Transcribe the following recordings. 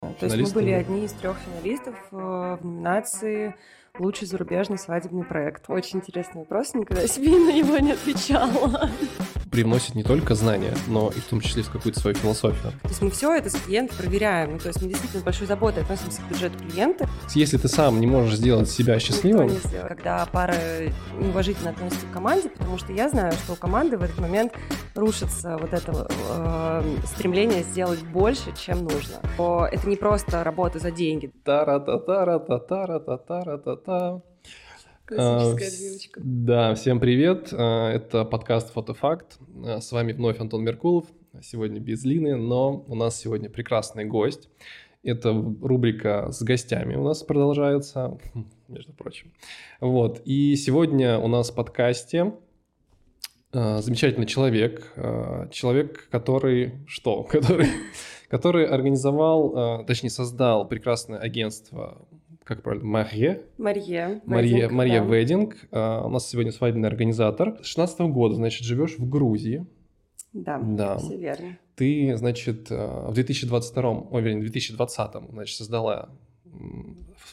То есть мы были одни из трех финалистов э, в номинации «Лучший зарубежный свадебный проект». Очень интересный вопрос, никогда себе на него не отвечала привносит не только знания, но и в том числе в какую-то свою философию. То есть мы все это с клиентом проверяем. Ну, то есть мы действительно с большой заботой относимся к бюджету клиента. Если ты сам не можешь сделать себя счастливым... Когда пара неуважительно относится к команде, потому что я знаю, что у команды в этот момент рушится вот это э, стремление сделать больше, чем нужно. То это не просто работа за деньги. Тара-та-тара-та-тара-та-тара-та-та. Классическая отбивочка. Да, всем привет. А, это подкаст «Фотофакт». А, с вами вновь Антон Меркулов. Сегодня без Лины, но у нас сегодня прекрасный гость. Это рубрика с гостями у нас продолжается, между прочим. Вот. И сегодня у нас в подкасте замечательный человек, человек, который что, который, который организовал, точнее создал прекрасное агентство как правильно, Марье. Марье. Марье, Марье да. Вединг. Uh, у нас сегодня свадебный организатор. С 16 года, значит, живешь в Грузии. Да, да, все верно. Ты, значит, а, в 2022, ой, вернее, в 2020, значит, создала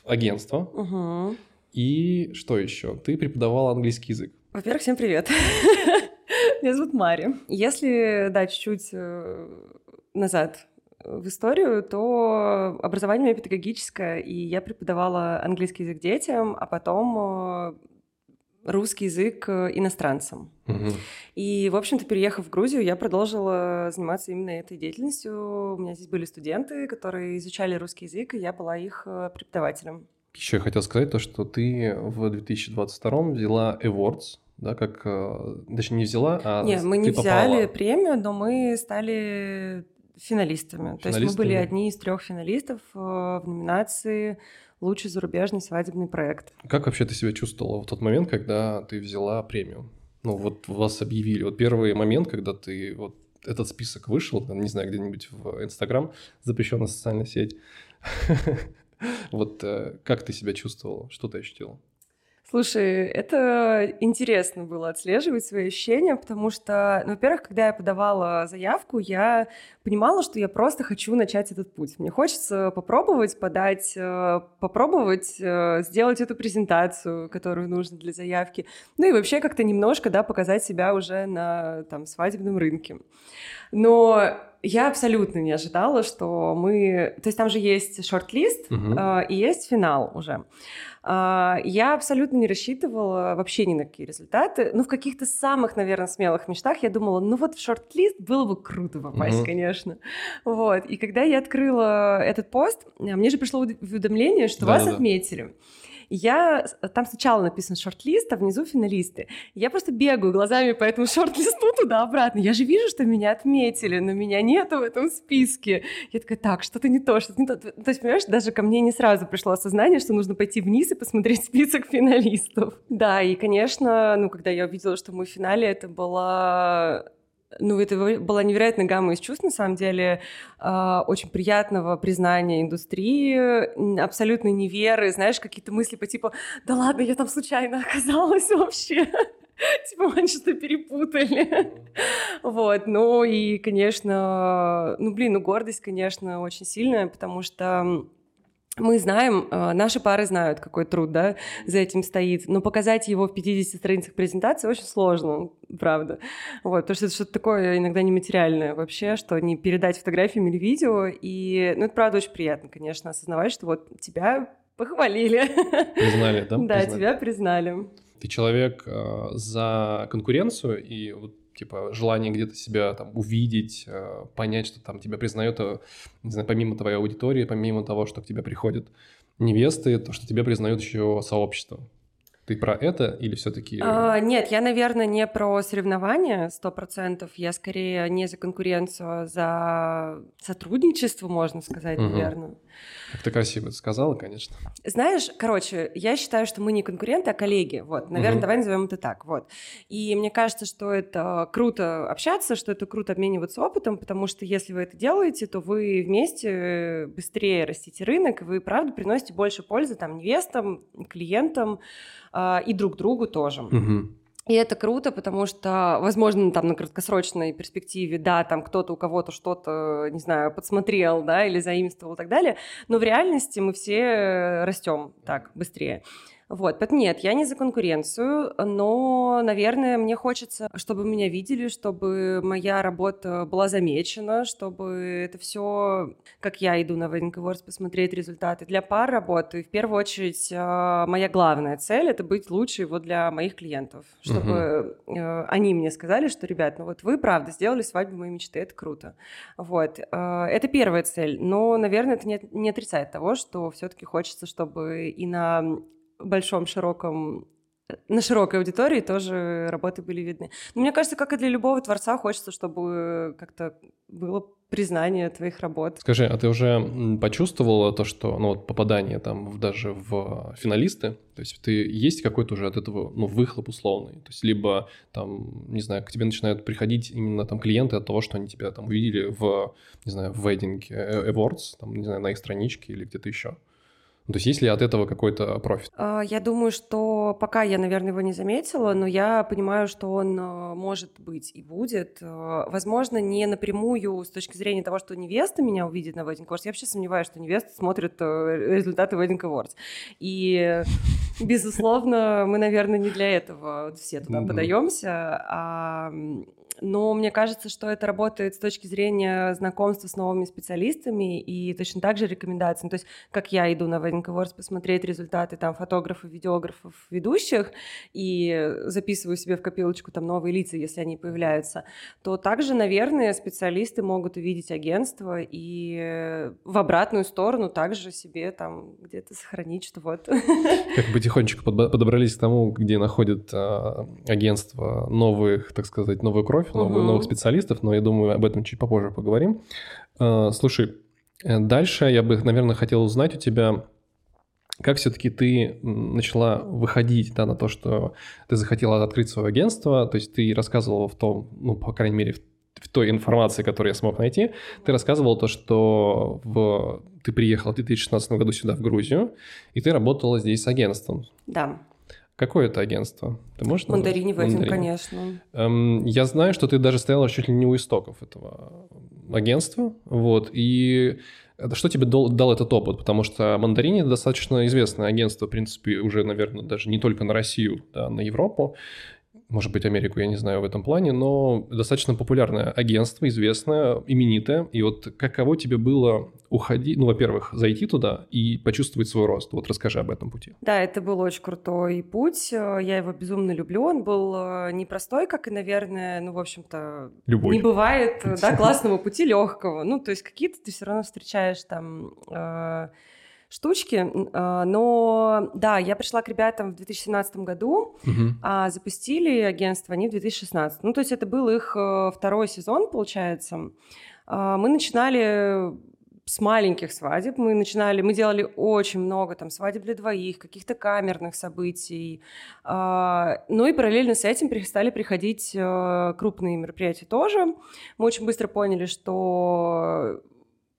агентство. Угу. И что еще? Ты преподавала английский язык. Во-первых, всем привет. Меня зовут Мария. Если, да, чуть-чуть э, назад в историю, то образование у меня педагогическое, и я преподавала английский язык детям, а потом э, русский язык э, иностранцам. Угу. И, в общем-то, переехав в Грузию, я продолжила заниматься именно этой деятельностью. У меня здесь были студенты, которые изучали русский язык, и я была их э, преподавателем. Еще я хотел сказать то, что ты в 2022 взяла Awards, да, как, точнее, не взяла, а Нет, мы не взяли премию, но мы стали финалистами. То есть мы были одни из трех финалистов э, в номинации «Лучший зарубежный свадебный проект». Как вообще ты себя чувствовала в тот момент, когда ты взяла премию? Ну вот вас объявили. Вот первый момент, когда ты вот этот список вышел, не знаю, где-нибудь в Инстаграм, запрещенная социальная сеть. Вот э, как ты себя чувствовала? Что ты ощутила? Слушай, это интересно было отслеживать свои ощущения, потому что, ну, во-первых, когда я подавала заявку, я понимала, что я просто хочу начать этот путь. Мне хочется попробовать подать, э, попробовать э, сделать эту презентацию, которую нужно для заявки, ну и вообще как-то немножко, да, показать себя уже на там свадебном рынке. Но я абсолютно не ожидала, что мы... То есть там же есть шорт-лист uh-huh. э, и есть финал уже. Э, я абсолютно не рассчитывала вообще ни на какие результаты. Ну, в каких-то самых, наверное, смелых мечтах я думала, ну вот в шорт-лист было бы круто попасть, uh-huh. конечно. Вот. И когда я открыла этот пост, мне же пришло уведомление, что Да-да-да. вас отметили. Я... Там сначала написан шорт-лист, а внизу финалисты. Я просто бегаю глазами по этому шорт-листу туда-обратно. Я же вижу, что меня отметили, но меня нету в этом списке. Я такая, так, что-то не то, что-то не то. То есть, понимаешь, даже ко мне не сразу пришло осознание, что нужно пойти вниз и посмотреть список финалистов. Да, и, конечно, ну, когда я увидела, что мы в финале, это была ну, это была невероятная гамма из чувств, на самом деле, э, очень приятного признания индустрии, абсолютной неверы, знаешь, какие-то мысли по типу «да ладно, я там случайно оказалась вообще». Типа, мы что-то перепутали. Вот, ну и, конечно, ну, блин, ну, гордость, конечно, очень сильная, потому что мы знаем, э, наши пары знают, какой труд да, за этим стоит, но показать его в 50 страницах презентации очень сложно, правда. Вот, потому что это что-то такое иногда нематериальное вообще, что не передать фотографиями или видео. И, ну, это правда очень приятно, конечно, осознавать, что вот тебя похвалили. Признали, да? Да, признали. тебя признали. Ты человек э, за конкуренцию, и вот типа желание где-то себя там увидеть, э, понять, что там тебя признают, э, не знаю, помимо твоей аудитории, помимо того, что к тебе приходят невесты, то, что тебя признают еще сообщество. Ты про это или все-таки... А, нет, я, наверное, не про соревнования сто процентов. Я скорее не за конкуренцию, а за сотрудничество, можно сказать, угу. наверное. Как ты красиво это сказала, конечно. Знаешь, короче, я считаю, что мы не конкуренты, а коллеги. Вот, наверное, угу. давай назовем это так. Вот. И мне кажется, что это круто общаться, что это круто обмениваться опытом, потому что если вы это делаете, то вы вместе быстрее растите рынок, и вы, правда, приносите больше пользы там невестам, клиентам, и друг другу тоже. Угу. И это круто, потому что, возможно, там на краткосрочной перспективе, да, там кто-то у кого-то что-то, не знаю, подсмотрел, да, или заимствовал и так далее, но в реальности мы все растем так быстрее. Вот, поэтому нет, я не за конкуренцию, но, наверное, мне хочется, чтобы меня видели, чтобы моя работа была замечена, чтобы это все, как я иду на Wedding Awards, посмотреть результаты. Для пар работы, в первую очередь, а, моя главная цель — это быть лучше его для моих клиентов, чтобы угу. они мне сказали, что, ребят, ну вот вы, правда, сделали свадьбу моей мечты, это круто. Вот, а, это первая цель, но, наверное, это не, не отрицает того, что все-таки хочется, чтобы и на большом, широком на широкой аудитории тоже работы были видны. Но мне кажется, как и для любого творца, хочется, чтобы как-то было признание твоих работ. Скажи, а ты уже почувствовала то, что, ну вот попадание там даже в финалисты, то есть ты есть какой-то уже от этого, ну, выхлоп условный, то есть либо там, не знаю, к тебе начинают приходить именно там клиенты от того, что они тебя там увидели в, не знаю, в Wedding Awards, там, не знаю, на их страничке или где-то еще? Ну, то есть есть ли от этого какой-то профит? А, я думаю, что пока я, наверное, его не заметила, но я понимаю, что он а, может быть и будет. А, возможно, не напрямую с точки зрения того, что невеста меня увидит на Wedding Awards. Я вообще сомневаюсь, что невеста смотрит результаты Wedding Awards. И, безусловно, мы, наверное, не для этого все туда подаемся. А но мне кажется, что это работает с точки зрения знакомства с новыми специалистами и точно так же рекомендаций. Ну, то есть, как я иду на Wedding Awards посмотреть результаты там фотографов, видеографов, ведущих и записываю себе в копилочку там новые лица, если они появляются, то также, наверное, специалисты могут увидеть агентство и в обратную сторону также себе там где-то сохранить, что вот. Как потихонечку подобрались к тому, где находят а, агентство новых, так сказать, новую кровь, новых, угу. новых специалистов, но я думаю, об этом чуть попозже поговорим. А, слушай, э, дальше я бы, наверное, хотел узнать у тебя, как все-таки ты начала выходить да, на то, что ты захотела открыть свое агентство, то есть ты рассказывала в том, ну, по крайней мере, в, в той информации, которую я смог найти, ты рассказывала то, что в... ты приехала в 2016 году сюда, в Грузию, и ты работала здесь с агентством. Да. Какое это агентство? Ты можешь Мандарине в этом, конечно. Эм, я знаю, что ты даже стояла чуть ли не у истоков этого агентства, вот, и что тебе дал, дал этот опыт? Потому что Мандарине достаточно известное агентство, в принципе, уже, наверное, даже не только на Россию, да, на Европу может быть, Америку, я не знаю в этом плане, но достаточно популярное агентство, известное, именитое. И вот каково тебе было уходить, ну, во-первых, зайти туда и почувствовать свой рост? Вот расскажи об этом пути. Да, это был очень крутой путь. Я его безумно люблю. Он был э, непростой, как и, наверное, ну, в общем-то, Любой. не бывает, да, классного пути легкого. Ну, то есть какие-то ты все равно встречаешь там э, штучки. А, но да, я пришла к ребятам в 2017 году, угу. а запустили агентство они в 2016. Ну, то есть это был их э, второй сезон, получается. А, мы начинали с маленьких свадеб. Мы начинали, мы делали очень много там свадеб для двоих, каких-то камерных событий. А, ну и параллельно с этим стали приходить э, крупные мероприятия тоже. Мы очень быстро поняли, что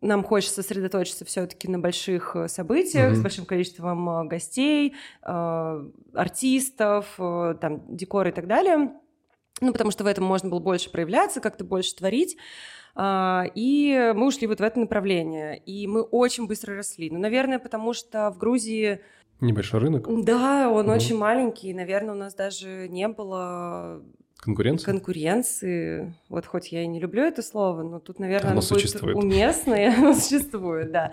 нам хочется сосредоточиться все-таки на больших э, событиях mm-hmm. с большим количеством э, гостей, э, артистов, там, декора и так далее. Ну, потому что в этом можно было больше проявляться, как-то больше творить. А, и мы ушли вот в это направление. И мы очень быстро росли. Ну, наверное, потому что в Грузии... Небольшой рынок? Да, он угу. очень маленький. Наверное, у нас даже не было Конкуренции? Конкуренции. Вот хоть я и не люблю это слово, но тут, наверное, оно, оно существует. будет уместно, оно существует, да.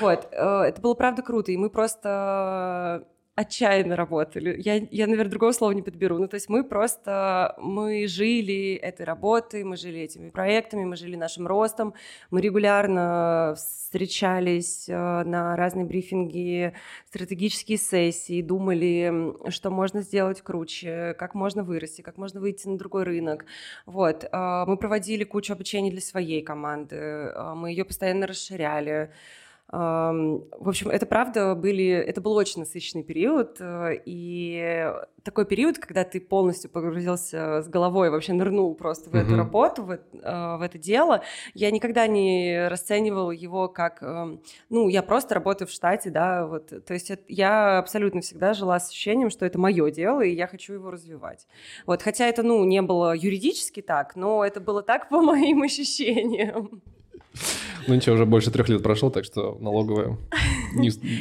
Вот. Э, это было, правда, круто, и мы просто отчаянно работали. Я, я, наверное, другого слова не подберу. Ну, то есть мы просто, мы жили этой работой, мы жили этими проектами, мы жили нашим ростом, мы регулярно встречались э, на разные брифинги, стратегические сессии, думали, что можно сделать круче, как можно вырасти, как можно выйти на другой рынок. Вот. Э, мы проводили кучу обучений для своей команды, э, мы ее постоянно расширяли. В общем, это правда были, это был очень насыщенный период, э, и такой период, когда ты полностью погрузился с головой, вообще нырнул просто в mm-hmm. эту работу, в, э, в это дело. Я никогда не расценивал его как, эм, ну, я просто работаю в штате, да, вот, то есть это, я абсолютно всегда жила с ощущением, что это мое дело, и я хочу его развивать. Вот, хотя это, ну, не было юридически так, но это было так по моим ощущениям. Ну ничего, уже больше трех лет прошло, так что налоговая...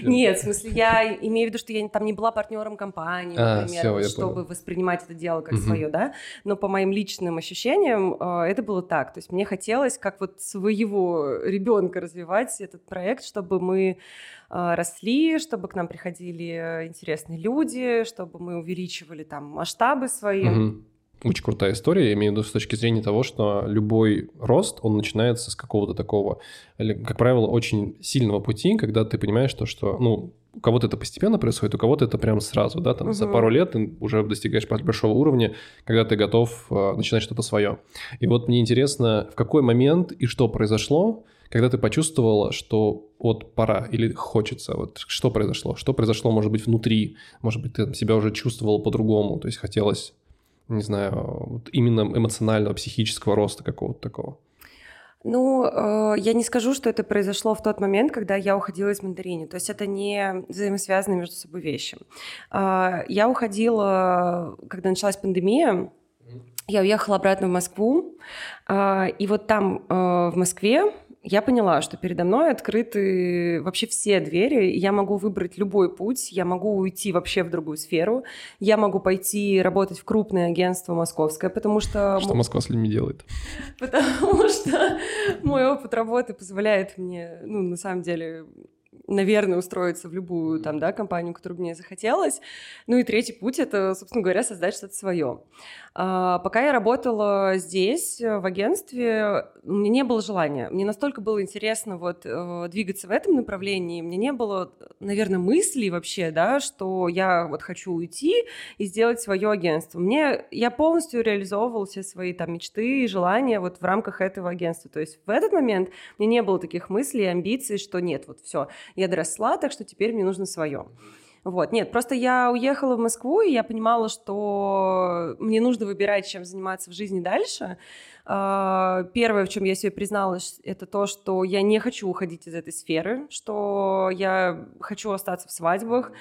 Нет, в смысле, я имею в виду, что я там не была партнером компании, а, например, чтобы воспринимать это дело как свое, да, но по моим личным ощущениям э, это было так, то есть мне хотелось как вот своего ребенка развивать этот проект, чтобы мы э, росли, чтобы к нам приходили интересные люди, чтобы мы увеличивали там масштабы свои очень крутая история, я имею в виду с точки зрения того, что любой рост, он начинается с какого-то такого, как правило, очень сильного пути, когда ты понимаешь то, что, ну, у кого-то это постепенно происходит, у кого-то это прям сразу, да, там угу. за пару лет ты уже достигаешь большого уровня, когда ты готов э, начинать что-то свое. И вот мне интересно, в какой момент и что произошло, когда ты почувствовала, что вот пора или хочется, вот что произошло, что произошло, может быть, внутри, может быть, ты себя уже чувствовала по-другому, то есть хотелось не знаю, вот именно эмоционального, психического роста какого-то такого? Ну, э, я не скажу, что это произошло в тот момент, когда я уходила из мандарини. То есть это не взаимосвязанные между собой вещи. Э, я уходила, когда началась пандемия, я уехала обратно в Москву, э, и вот там, э, в Москве, я поняла, что передо мной открыты вообще все двери, я могу выбрать любой путь, я могу уйти вообще в другую сферу, я могу пойти работать в крупное агентство московское, потому что... Что Москва с людьми делает? Потому что мой опыт работы позволяет мне, ну, на самом деле, наверное, устроиться в любую там, да, компанию, которую мне захотелось. Ну и третий путь — это, собственно говоря, создать что-то свое. А, пока я работала здесь, в агентстве, у меня не было желания. Мне настолько было интересно вот э, двигаться в этом направлении. Мне не было, наверное, мыслей вообще, да, что я вот хочу уйти и сделать свое агентство. Мне, я полностью реализовывала все свои там мечты и желания вот в рамках этого агентства. То есть в этот момент мне не было таких мыслей, амбиций, что нет, вот все, я доросла, так что теперь мне нужно свое. Вот, нет, просто я уехала в Москву, и я понимала, что мне нужно выбирать, чем заниматься в жизни дальше. А, первое, в чем я себе призналась, это то, что я не хочу уходить из этой сферы, что я хочу остаться в свадьбах,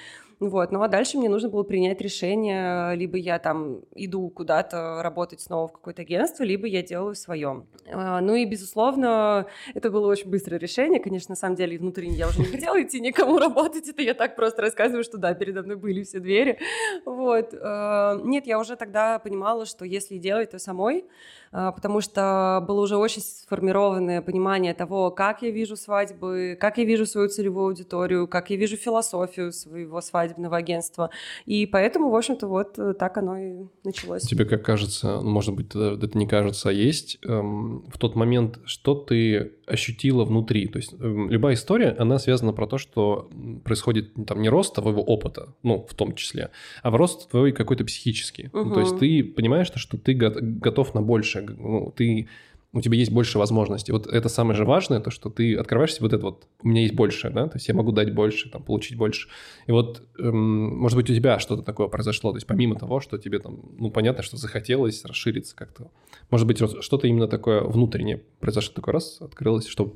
вот, ну а дальше мне нужно было принять решение, либо я там иду куда-то работать снова в какое-то агентство, либо я делаю свое. А, ну и, безусловно, это было очень быстрое решение. Конечно, на самом деле, внутренне я уже не хотела идти никому работать. Это я так просто рассказываю, что да, передо мной были все двери. Вот. А, нет, я уже тогда понимала, что если делать, то самой, а, потому что было уже очень сформированное понимание того, как я вижу свадьбы, как я вижу свою целевую аудиторию, как я вижу философию своего свадьбы свадебного агентства. И поэтому, в общем-то, вот э, так оно и началось. Тебе как кажется, ну, может быть, это не кажется, а есть эм, в тот момент, что ты ощутила внутри? То есть эм, любая история, она связана про то, что происходит там не рост твоего опыта, ну, в том числе, а в рост твой какой-то психический. Угу. Ну, то есть ты понимаешь, что ты готов на большее, ну, ты у тебя есть больше возможностей. Вот это самое же важное, то, что ты открываешься вот это вот, у меня есть больше, да, то есть я могу дать больше, там, получить больше. И вот, эм, может быть, у тебя что-то такое произошло, то есть помимо того, что тебе там, ну, понятно, что захотелось расшириться как-то. Может быть, что-то именно такое внутреннее произошло, такой раз открылось, что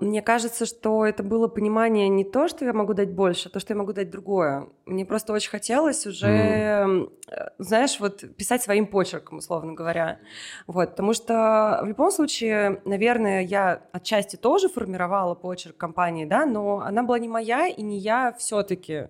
мне кажется, что это было понимание не то, что я могу дать больше, а то, что я могу дать другое. Мне просто очень хотелось уже, mm. знаешь, вот писать своим почерком, условно говоря. Вот, потому что в любом случае, наверное, я отчасти тоже формировала почерк компании, да, но она была не моя, и не я все-таки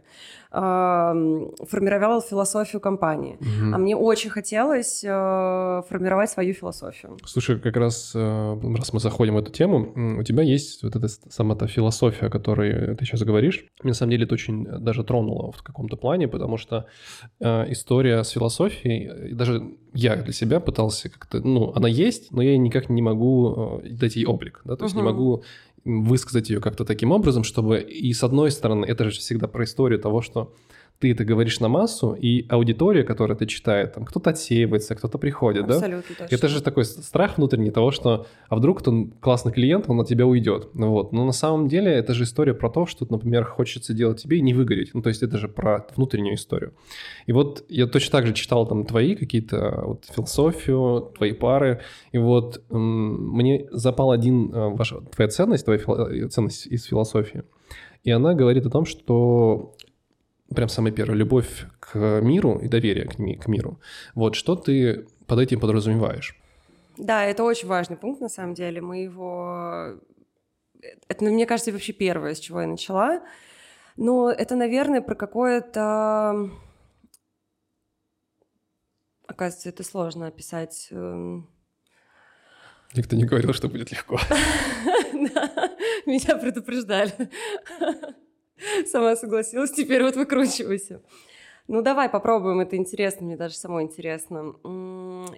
формировала философию компании. Угу. А мне очень хотелось э, формировать свою философию. Слушай, как раз э, раз мы заходим в эту тему, у тебя есть вот эта сама та философия, о которой ты сейчас говоришь. На самом деле это очень даже тронуло в каком-то плане, потому что э, история с философией, даже я для себя пытался как-то, ну, она есть, но я никак не могу э, дать ей облик, да, то есть угу. не могу высказать ее как-то таким образом, чтобы и с одной стороны, это же всегда про историю того, что ты это говоришь на массу, и аудитория, которая это читает, там кто-то отсеивается, кто-то приходит, Абсолютно да? Точно. Это же такой страх внутренний того, что а вдруг он классный клиент, он от тебя уйдет. Ну вот. Но на самом деле это же история про то, что, например, хочется делать тебе и не выгореть. Ну то есть это же про внутреннюю историю. И вот я точно так же читал там твои какие-то вот философию, твои пары, и вот мне запал один э, ваша твоя ценность, твоя э, ценность из философии. И она говорит о том, что прям самая первая, любовь к миру и доверие к, ми- к миру. Вот что ты под этим подразумеваешь? Да, это очень важный пункт, на самом деле. Мы его... Это, мне кажется, вообще первое, с чего я начала. Но это, наверное, про какое-то... Оказывается, это сложно описать. Эм. Никто не говорил, что будет легко. Меня предупреждали. Сама согласилась, теперь вот выкручивайся. Ну, давай попробуем, это интересно, мне даже самой интересно.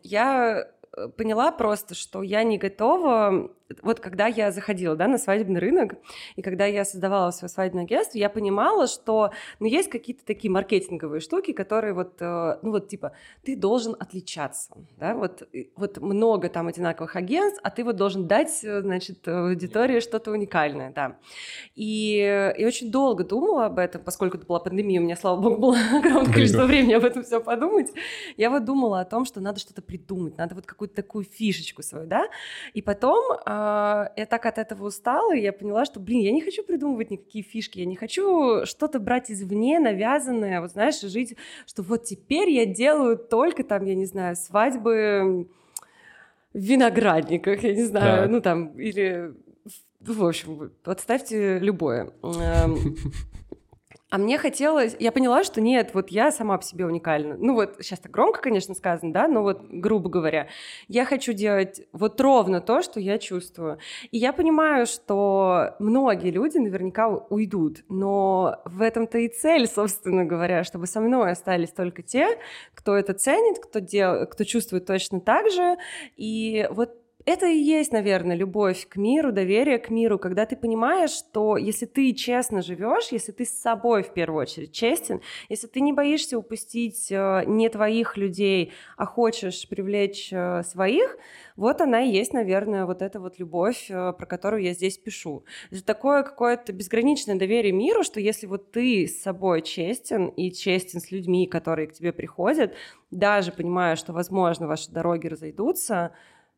Я э, поняла просто, что я не готова вот когда я заходила, да, на свадебный рынок, и когда я создавала свое свадебное агентство, я понимала, что, ну, есть какие-то такие маркетинговые штуки, которые вот, э, ну, вот, типа, ты должен отличаться, да, вот, вот много там одинаковых агентств, а ты вот должен дать, э, значит, аудитории что-то уникальное, да. И, и очень долго думала об этом, поскольку это была пандемия, у меня, слава богу, было огромное количество времени об этом все подумать. Я вот думала о том, что надо что-то придумать, надо вот какую-то такую фишечку свою, да, и потом а, я так от этого устала, и я поняла, что, блин, я не хочу придумывать никакие фишки, я не хочу что-то брать извне, навязанное, вот знаешь, жить, что вот теперь я делаю только там, я не знаю, свадьбы в виноградниках, я не знаю, да. ну там, или, в общем, подставьте любое. А мне хотелось, я поняла, что нет, вот я сама по себе уникальна. Ну вот, сейчас так громко, конечно, сказано, да, но вот, грубо говоря, я хочу делать вот ровно то, что я чувствую. И я понимаю, что многие люди наверняка уйдут, но в этом-то и цель, собственно говоря, чтобы со мной остались только те, кто это ценит, кто, дел... кто чувствует точно так же. И вот это и есть, наверное, любовь к миру, доверие к миру, когда ты понимаешь, что если ты честно живешь, если ты с собой в первую очередь честен, если ты не боишься упустить э, не твоих людей, а хочешь привлечь э, своих, вот она и есть, наверное, вот эта вот любовь, э, про которую я здесь пишу. Это такое какое-то безграничное доверие миру, что если вот ты с собой честен и честен с людьми, которые к тебе приходят, даже понимая, что, возможно, ваши дороги разойдутся,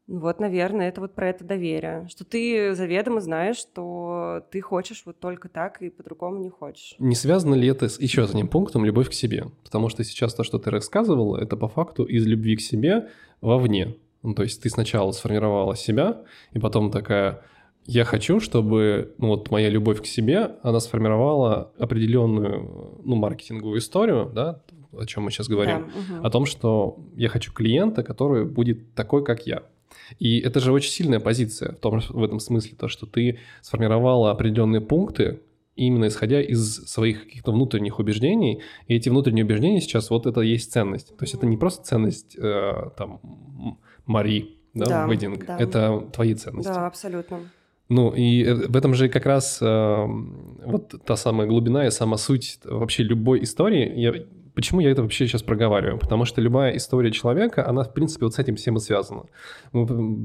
вот, наверное, это вот про это доверие, что ты заведомо знаешь, что ты хочешь вот только так и по-другому не хочешь. Не связано ли это с еще одним пунктом любовь к себе? Потому что сейчас то, что ты рассказывала, это по факту из любви к себе вовне. Ну, то есть ты сначала сформировала себя, и потом такая, я хочу, чтобы ну, вот моя любовь к себе, она сформировала определенную ну, маркетинговую историю, да, о чем мы сейчас говорим, да, угу. о том, что я хочу клиента, который будет такой, как я. И это же очень сильная позиция в, том, в этом смысле, то, что ты сформировала определенные пункты, именно исходя из своих каких-то внутренних убеждений, и эти внутренние убеждения сейчас вот это есть ценность. То есть это не просто ценность э, там Мари, да, да вейдинг, да. это твои ценности. Да, абсолютно. Ну, и э, в этом же как раз э, вот та самая глубина и сама суть вообще любой истории. Я Почему я это вообще сейчас проговариваю? Потому что любая история человека, она, в принципе, вот с этим всем и связана.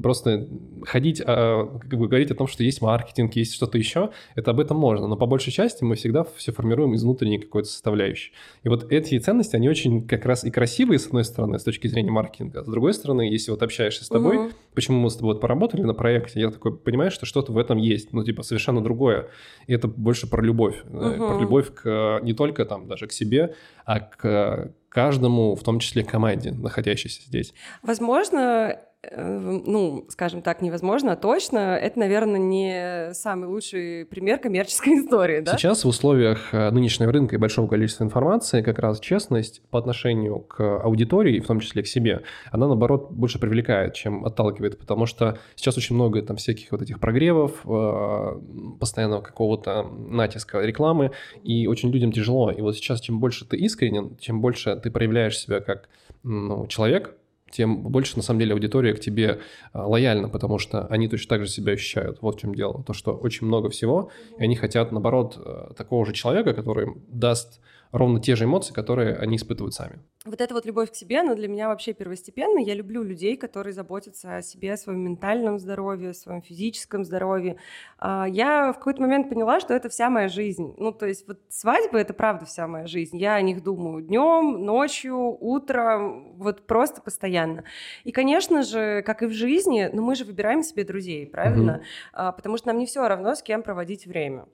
Просто ходить, а, как бы говорить о том, что есть маркетинг, есть что-то еще, это об этом можно. Но по большей части мы всегда все формируем из внутренней какой-то составляющей. И вот эти ценности, они очень как раз и красивые, с одной стороны, с точки зрения маркетинга. С другой стороны, если вот общаешься с тобой, угу. почему мы с тобой вот поработали на проекте, я такой понимаю, что что-то в этом есть, ну, типа, совершенно другое. И это больше про любовь. Угу. Про любовь к не только там даже к себе, а к каждому, в том числе команде, находящейся здесь. Возможно, ну, скажем так, невозможно, а точно, это, наверное, не самый лучший пример коммерческой истории, да? Сейчас в условиях э, нынешнего рынка и большого количества информации как раз честность по отношению к аудитории, в том числе к себе, она, наоборот, больше привлекает, чем отталкивает, потому что сейчас очень много там всяких вот этих прогревов, э, постоянного какого-то натиска рекламы, и очень людям тяжело. И вот сейчас, чем больше ты искренен, чем больше ты проявляешь себя как ну, человек, тем больше, на самом деле, аудитория к тебе а, лояльна, потому что они точно так же себя ощущают. Вот в чем дело. То, что очень много всего, и они хотят, наоборот, э, такого же человека, который даст ровно те же эмоции, которые они испытывают сами. Вот эта вот любовь к себе, она для меня вообще первостепенна. Я люблю людей, которые заботятся о себе, о своем ментальном здоровье, о своем физическом здоровье. А, я в какой-то момент поняла, что это вся моя жизнь. Ну, то есть вот свадьбы — это правда вся моя жизнь. Я о них думаю днем, ночью, утром, вот просто постоянно. И, конечно же, как и в жизни, но мы же выбираем себе друзей, правильно? Mm-hmm. Потому что нам не все равно, с кем проводить время.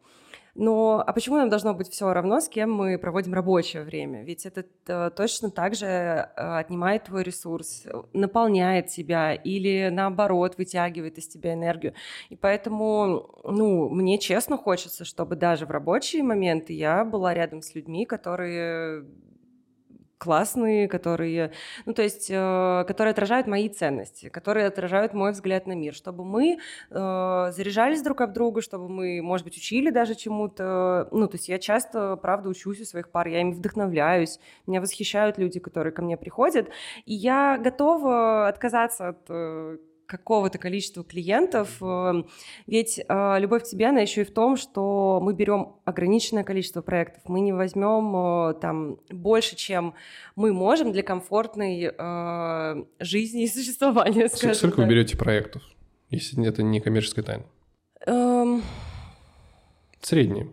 Но а почему нам должно быть все равно, с кем мы проводим рабочее время? Ведь это э, точно так же э, отнимает твой ресурс, наполняет тебя или наоборот вытягивает из тебя энергию. И поэтому, ну, мне честно хочется, чтобы даже в рабочие моменты я была рядом с людьми, которые классные, которые, ну, то есть, э, которые отражают мои ценности, которые отражают мой взгляд на мир, чтобы мы э, заряжались друг об друга, чтобы мы, может быть, учили даже чему-то. Ну, то есть я часто, правда, учусь у своих пар, я им вдохновляюсь, меня восхищают люди, которые ко мне приходят, и я готова отказаться от э, какого-то количества клиентов. Эм, ведь э, любовь к себе, она еще и в том, что мы берем ограниченное количество проектов. Мы не возьмем э, там больше, чем мы можем для комфортной э, жизни и существования. Сколько так. вы берете проектов, если это не коммерческая тайна? Эм... Средние.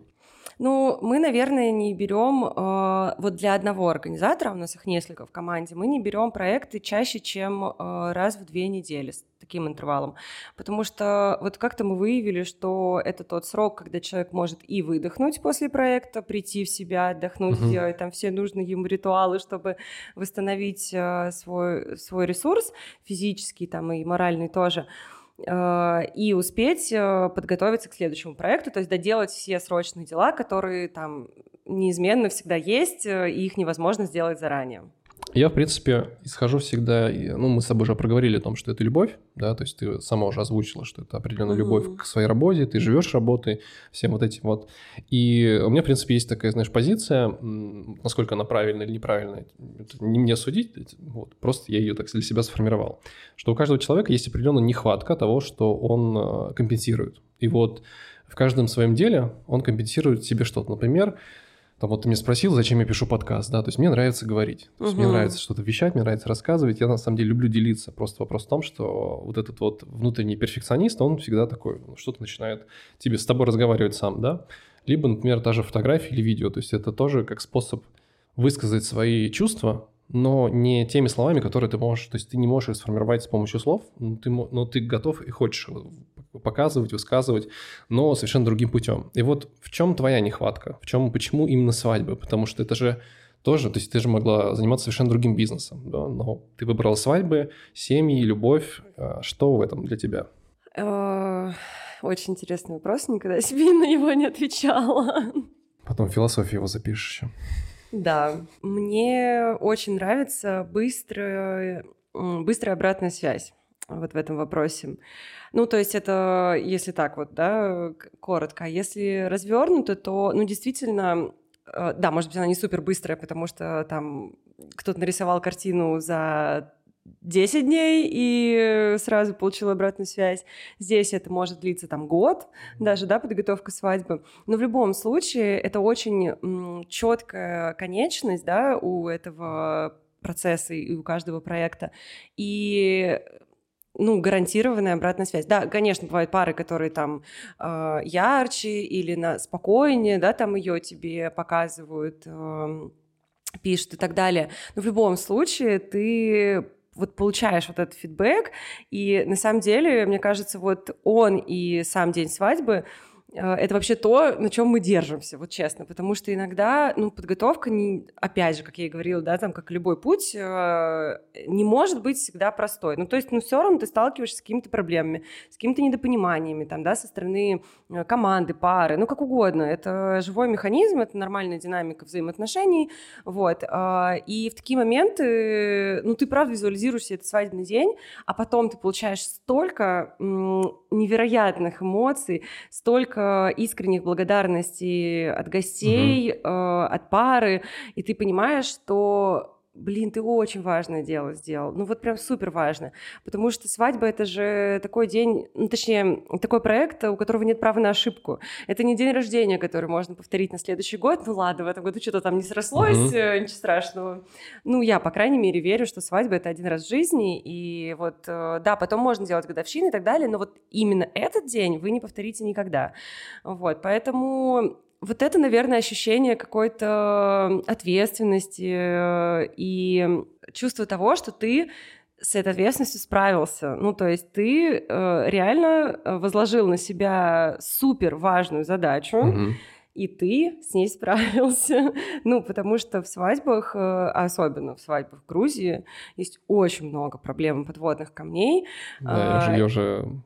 Ну, мы, наверное, не берем э, вот для одного организатора, у нас их несколько в команде, мы не берем проекты чаще, чем э, раз в две недели с таким интервалом. Потому что вот как-то мы выявили, что это тот срок, когда человек может и выдохнуть после проекта, прийти в себя, отдохнуть, uh-huh. сделать там все нужные ему ритуалы, чтобы восстановить э, свой, свой ресурс физический там и моральный тоже. Э, и успеть э, подготовиться к следующему проекту, то есть доделать все срочные дела, которые там неизменно всегда есть, э, и их невозможно сделать заранее. Я, в принципе, исхожу всегда, ну, мы с тобой уже проговорили о том, что это любовь, да, то есть ты сама уже озвучила, что это определенная mm-hmm. любовь к своей работе, ты живешь работой, всем вот этим вот. И у меня, в принципе, есть такая, знаешь, позиция, насколько она правильная или неправильная, это не мне судить, вот, просто я ее так для себя сформировал, что у каждого человека есть определенная нехватка того, что он э, компенсирует. И вот в каждом своем деле он компенсирует себе что-то. Например, там вот ты меня спросил, зачем я пишу подкаст, да, то есть мне нравится говорить, то есть угу. мне нравится что-то вещать, мне нравится рассказывать, я на самом деле люблю делиться, просто вопрос в том, что вот этот вот внутренний перфекционист, он всегда такой, ну, что-то начинает тебе с тобой разговаривать сам, да, либо, например, даже фотографии или видео, то есть это тоже как способ высказать свои чувства, но не теми словами, которые ты можешь, то есть ты не можешь их сформировать с помощью слов, но ты, но ты готов и хочешь показывать, высказывать, но совершенно другим путем. И вот в чем твоя нехватка? В чем, почему именно свадьбы? Потому что это же тоже, то есть ты же могла заниматься совершенно другим бизнесом, да? но ты выбрала свадьбы, семьи, любовь. А что в этом для тебя? Э, очень интересный вопрос, никогда себе на него не отвечала. Потом философию его запишешь еще. Да, мне очень нравится быстрая, быстрая обратная связь вот в этом вопросе. Ну, то есть это, если так вот, да, коротко. А если развернуто, то, ну, действительно, э, да, может быть, она не супер быстрая, потому что там кто-то нарисовал картину за 10 дней и сразу получил обратную связь. Здесь это может длиться там год, даже, да, подготовка свадьбы. Но в любом случае это очень четкая конечность, да, у этого процесса и у каждого проекта. И ну, гарантированная обратная связь. Да, конечно, бывают пары, которые там э, ярче или на спокойнее, да, там ее тебе показывают, э, пишут и так далее. Но в любом случае ты вот получаешь вот этот фидбэк, и на самом деле, мне кажется, вот он и сам день свадьбы — это вообще то, на чем мы держимся, вот честно, потому что иногда, ну, подготовка, не, опять же, как я и говорила, да, там, как любой путь, э, не может быть всегда простой. Ну, то есть, ну, все равно ты сталкиваешься с какими-то проблемами, с какими-то недопониманиями, там, да, со стороны э, команды, пары, ну, как угодно. Это живой механизм, это нормальная динамика взаимоотношений, вот. И в такие моменты, ну, ты, правда, визуализируешь себе этот свадебный день, а потом ты получаешь столько невероятных эмоций, столько искренних благодарностей от гостей, угу. от пары, и ты понимаешь, что блин, ты очень важное дело сделал. Ну вот прям супер важно. Потому что свадьба — это же такой день, ну точнее, такой проект, у которого нет права на ошибку. Это не день рождения, который можно повторить на следующий год. Ну ладно, в этом году что-то там не срослось, mm-hmm. ничего страшного. Ну я, по крайней мере, верю, что свадьба — это один раз в жизни. И вот, э, да, потом можно делать годовщины и так далее, но вот именно этот день вы не повторите никогда. Вот, поэтому вот это, наверное, ощущение какой-то ответственности и чувство того, что ты с этой ответственностью справился. Ну, то есть ты э, реально э, возложил на себя супер важную задачу, mm-hmm. и ты с ней справился. ну, потому что в свадьбах, э, особенно в свадьбах в Грузии, есть очень много проблем подводных камней. Да, я, же, я уже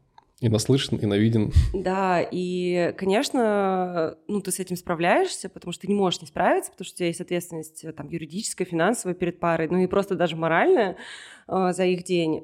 и наслышан, и навиден. Да, и, конечно, ну, ты с этим справляешься, потому что ты не можешь не справиться, потому что у тебя есть ответственность там, юридическая, финансовая перед парой, ну и просто даже моральная. Э, за их день.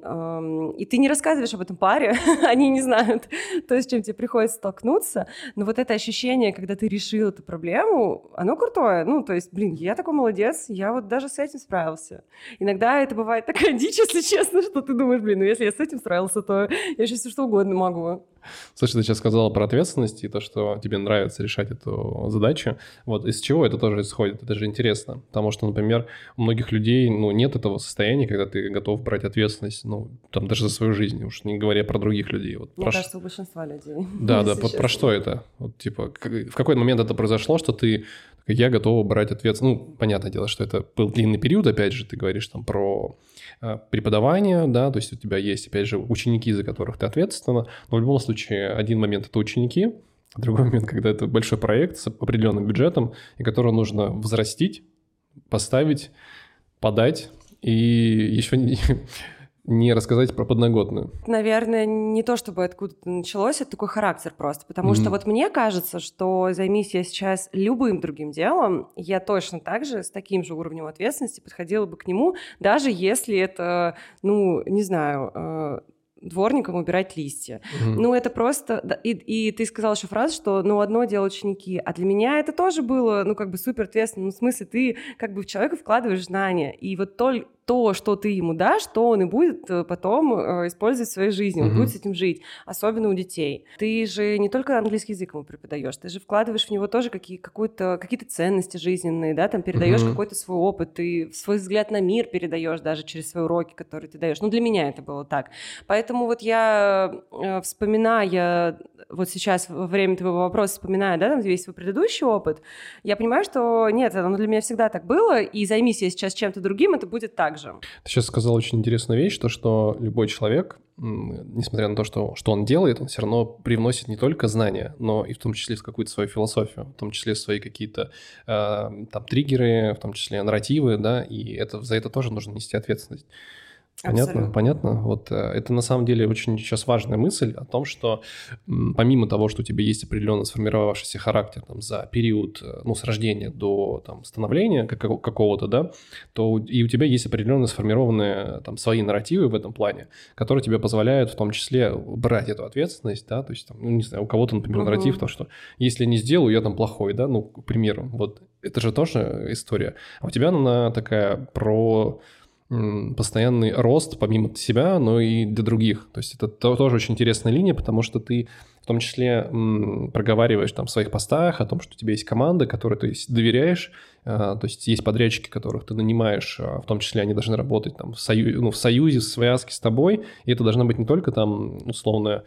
И ты не рассказываешь об этом паре, они не знают, то, с чем тебе приходится столкнуться. Но вот это ощущение, когда ты решил эту проблему, оно крутое. Ну, то есть, блин, я такой молодец, я вот даже с этим справился. Иногда это бывает такая дичь, если честно, что ты думаешь, блин, ну если я с этим справился, то я сейчас все что угодно могу. Слушай, ты сейчас сказала про ответственность и то, что тебе нравится решать эту задачу. Вот из чего это тоже исходит? Это же интересно. Потому что, например, у многих людей ну, нет этого состояния, когда ты готов брать ответственность, ну, там, даже за свою жизнь, уж не говоря про других людей. Вот Мне про кажется, у большинства людей. Да, да, вот про что это? Вот, типа, в какой момент это произошло, что ты я готова брать ответственность. Ну, понятное дело, что это был длинный период, опять же, ты говоришь там про э, преподавание, да, то есть у тебя есть, опять же, ученики, за которых ты ответственна, но в любом случае один момент это ученики, другой момент, когда это большой проект с определенным бюджетом, и который нужно взрастить, поставить, подать, и еще не рассказать про подноготную? Наверное, не то чтобы откуда-то началось, это такой характер просто. Потому mm-hmm. что вот мне кажется, что займись я сейчас любым другим делом, я точно так же с таким же уровнем ответственности подходила бы к нему, даже если это, ну, не знаю, э, дворником убирать листья. Mm-hmm. Ну, это просто... И, и ты сказал еще фразу, что, ну, одно дело ученики, а для меня это тоже было, ну, как бы супер ответственно. Ну, в смысле, ты как бы в человека вкладываешь знания, и вот только то, что ты ему дашь, то он и будет э, потом э, использовать в своей жизни, он mm-hmm. будет с этим жить, особенно у детей. Ты же не только английский язык ему преподаешь, ты же вкладываешь в него тоже какие, какую-то, какие-то ценности жизненные, да, там передаешь mm-hmm. какой-то свой опыт, ты свой взгляд на мир передаешь даже через свои уроки, которые ты даешь. Ну, для меня это было так. Поэтому вот я, э, вспоминая вот сейчас во время твоего вопроса вспоминая, да, там весь свой предыдущий опыт, я понимаю, что нет, оно для меня всегда так было, и займись я сейчас чем-то другим, это будет так же. Ты сейчас сказал очень интересную вещь, то, что любой человек, несмотря на то, что, что он делает, он все равно привносит не только знания, но и в том числе какую-то свою философию, в том числе свои какие-то э, там триггеры, в том числе нарративы, да, и это, за это тоже нужно нести ответственность. Понятно, Абсолютно. понятно. Вот э, это на самом деле очень сейчас важная мысль о том, что помимо того, что у тебя есть определенно сформировавшийся характер там, за период, э, ну, с рождения до там, становления какого-то, да, то и у тебя есть определенно сформированные там свои нарративы в этом плане, которые тебе позволяют в том числе брать эту ответственность, да, то есть, там, ну, не знаю, у кого-то, например, угу. нарратив, то, что если не сделаю, я там плохой, да, ну, к примеру, вот это же тоже история. А у тебя она такая про постоянный рост помимо себя, но и для других. То есть это тоже очень интересная линия, потому что ты в том числе проговариваешь там в своих постах о том, что у тебя есть команда, которой ты доверяешь, а, то есть есть подрядчики, которых ты нанимаешь, а, в том числе они должны работать там в, сою, ну, в союзе, в связке с тобой, и это должна быть не только там условно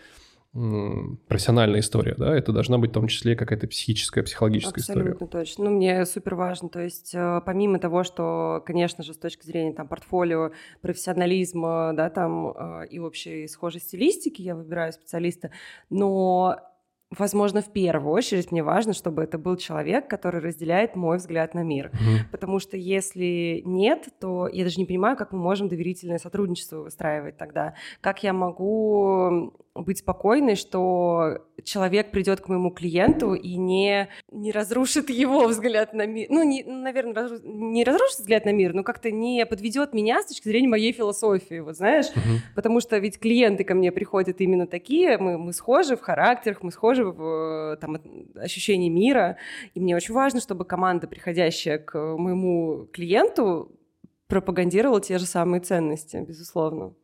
профессиональная история, да, это должна быть в том числе какая-то психическая, психологическая Абсолютно история. Абсолютно точно. Ну, мне супер важно, то есть э, помимо того, что, конечно же, с точки зрения там портфолио, профессионализма, да, там э, и общей схожей стилистики я выбираю специалиста, но возможно, в первую очередь мне важно, чтобы это был человек, который разделяет мой взгляд на мир. Mm-hmm. Потому что если нет, то я даже не понимаю, как мы можем доверительное сотрудничество выстраивать тогда. Как я могу быть спокойной, что человек придет к моему клиенту и не, не разрушит его взгляд на мир. Ну, не, наверное, разру... не разрушит взгляд на мир, но как-то не подведет меня с точки зрения моей философии, вот знаешь? Uh-huh. Потому что ведь клиенты ко мне приходят именно такие, мы, мы схожи в характерах, мы схожи в там, ощущении мира, и мне очень важно, чтобы команда, приходящая к моему клиенту, пропагандировал те же самые ценности, безусловно.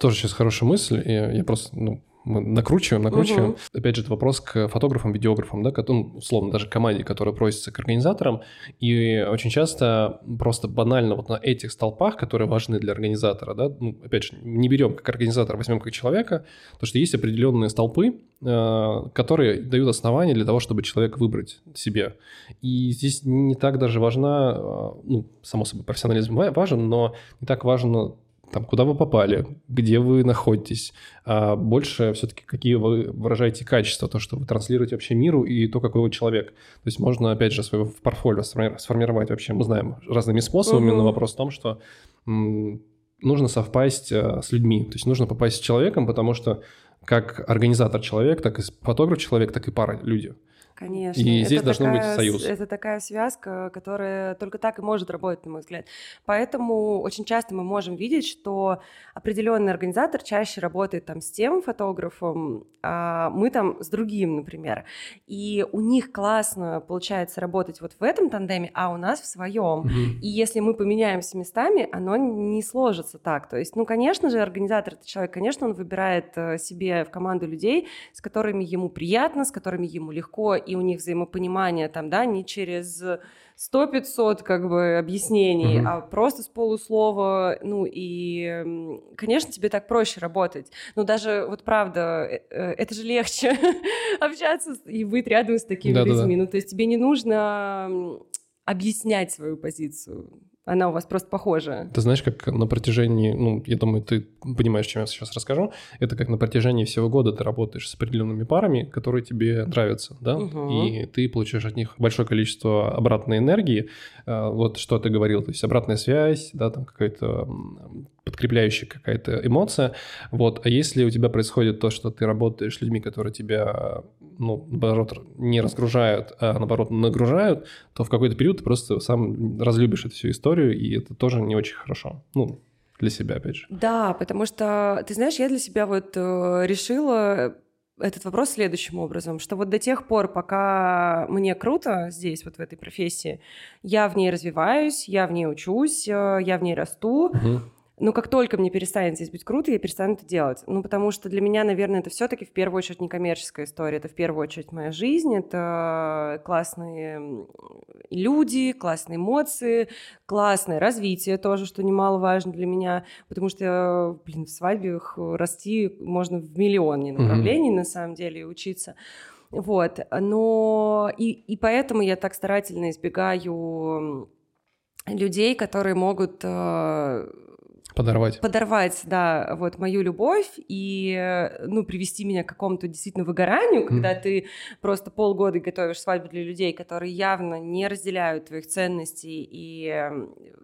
Тоже сейчас хорошая мысль. Я, я просто, ну, мы накручиваем, накручиваем. Угу. Опять же, это вопрос к фотографам, видеографам, да, которым, условно, даже команде, которая просится к организаторам. И очень часто просто банально вот на этих столпах, которые важны для организатора, да, ну, опять же, не берем как организатора, возьмем как человека, потому что есть определенные столпы, э, которые дают основания для того, чтобы человек выбрать себе. И здесь не так даже важна, э, ну, само собой, профессионализм важен, но не так важно там, куда вы попали, где вы находитесь, а больше все-таки какие вы выражаете качества, то, что вы транслируете вообще миру и то, какой вы человек. То есть можно, опять же, свое портфолио сформировать вообще, мы знаем, разными способами, угу. но вопрос в том, что нужно совпасть а, с людьми, то есть нужно попасть с человеком, потому что как организатор человек, так и фотограф человек, так и пара люди. Конечно. И здесь это должен такая, быть союз. Это такая связка, которая только так и может работать, на мой взгляд. Поэтому очень часто мы можем видеть, что определенный организатор чаще работает там с тем фотографом, а мы там с другим, например. И у них классно получается работать вот в этом тандеме, а у нас в своем. Угу. И если мы поменяемся местами, оно не сложится так. То есть, ну, конечно же, организатор это человек, конечно, он выбирает э, себе в команду людей, с которыми ему приятно, с которыми ему легко и у них взаимопонимание там, да, не через 100-500 как бы объяснений, mm-hmm. а просто с полуслова, ну и, конечно, тебе так проще работать. Но даже вот правда, э, э, это же легче общаться и быть рядом с такими да, людьми. Да, да. Ну то есть тебе не нужно объяснять свою позицию она у вас просто похожа. Ты знаешь, как на протяжении, ну, я думаю, ты понимаешь, чем я сейчас расскажу, это как на протяжении всего года ты работаешь с определенными парами, которые тебе нравятся, да, угу. и ты получаешь от них большое количество обратной энергии, а, вот что ты говорил, то есть обратная связь, да, там какая-то подкрепляющая какая-то эмоция, вот, а если у тебя происходит то, что ты работаешь с людьми, которые тебя, ну, наоборот, не разгружают, а наоборот нагружают, то в какой-то период ты просто сам разлюбишь эту всю историю, и это тоже не очень хорошо, ну, для себя, опять же. Да, потому что, ты знаешь, я для себя вот э, решила этот вопрос следующим образом, что вот до тех пор, пока мне круто здесь, вот в этой профессии, я в ней развиваюсь, я в ней учусь, э, я в ней расту, угу. Но как только мне перестанет здесь быть круто, я перестану это делать. Ну, потому что для меня, наверное, это все-таки в первую очередь не коммерческая история. Это в первую очередь моя жизнь, это классные люди, классные эмоции, классное развитие тоже, что немаловажно для меня, потому что, блин, в свадьбе расти можно в миллионе направлений, mm-hmm. на самом деле, и учиться. Вот, но и, и поэтому я так старательно избегаю людей, которые могут э, Подорвать. Подорвать, да, вот мою любовь и, ну, привести меня к какому-то действительно выгоранию, когда mm. ты просто полгода готовишь свадьбу для людей, которые явно не разделяют твоих ценностей и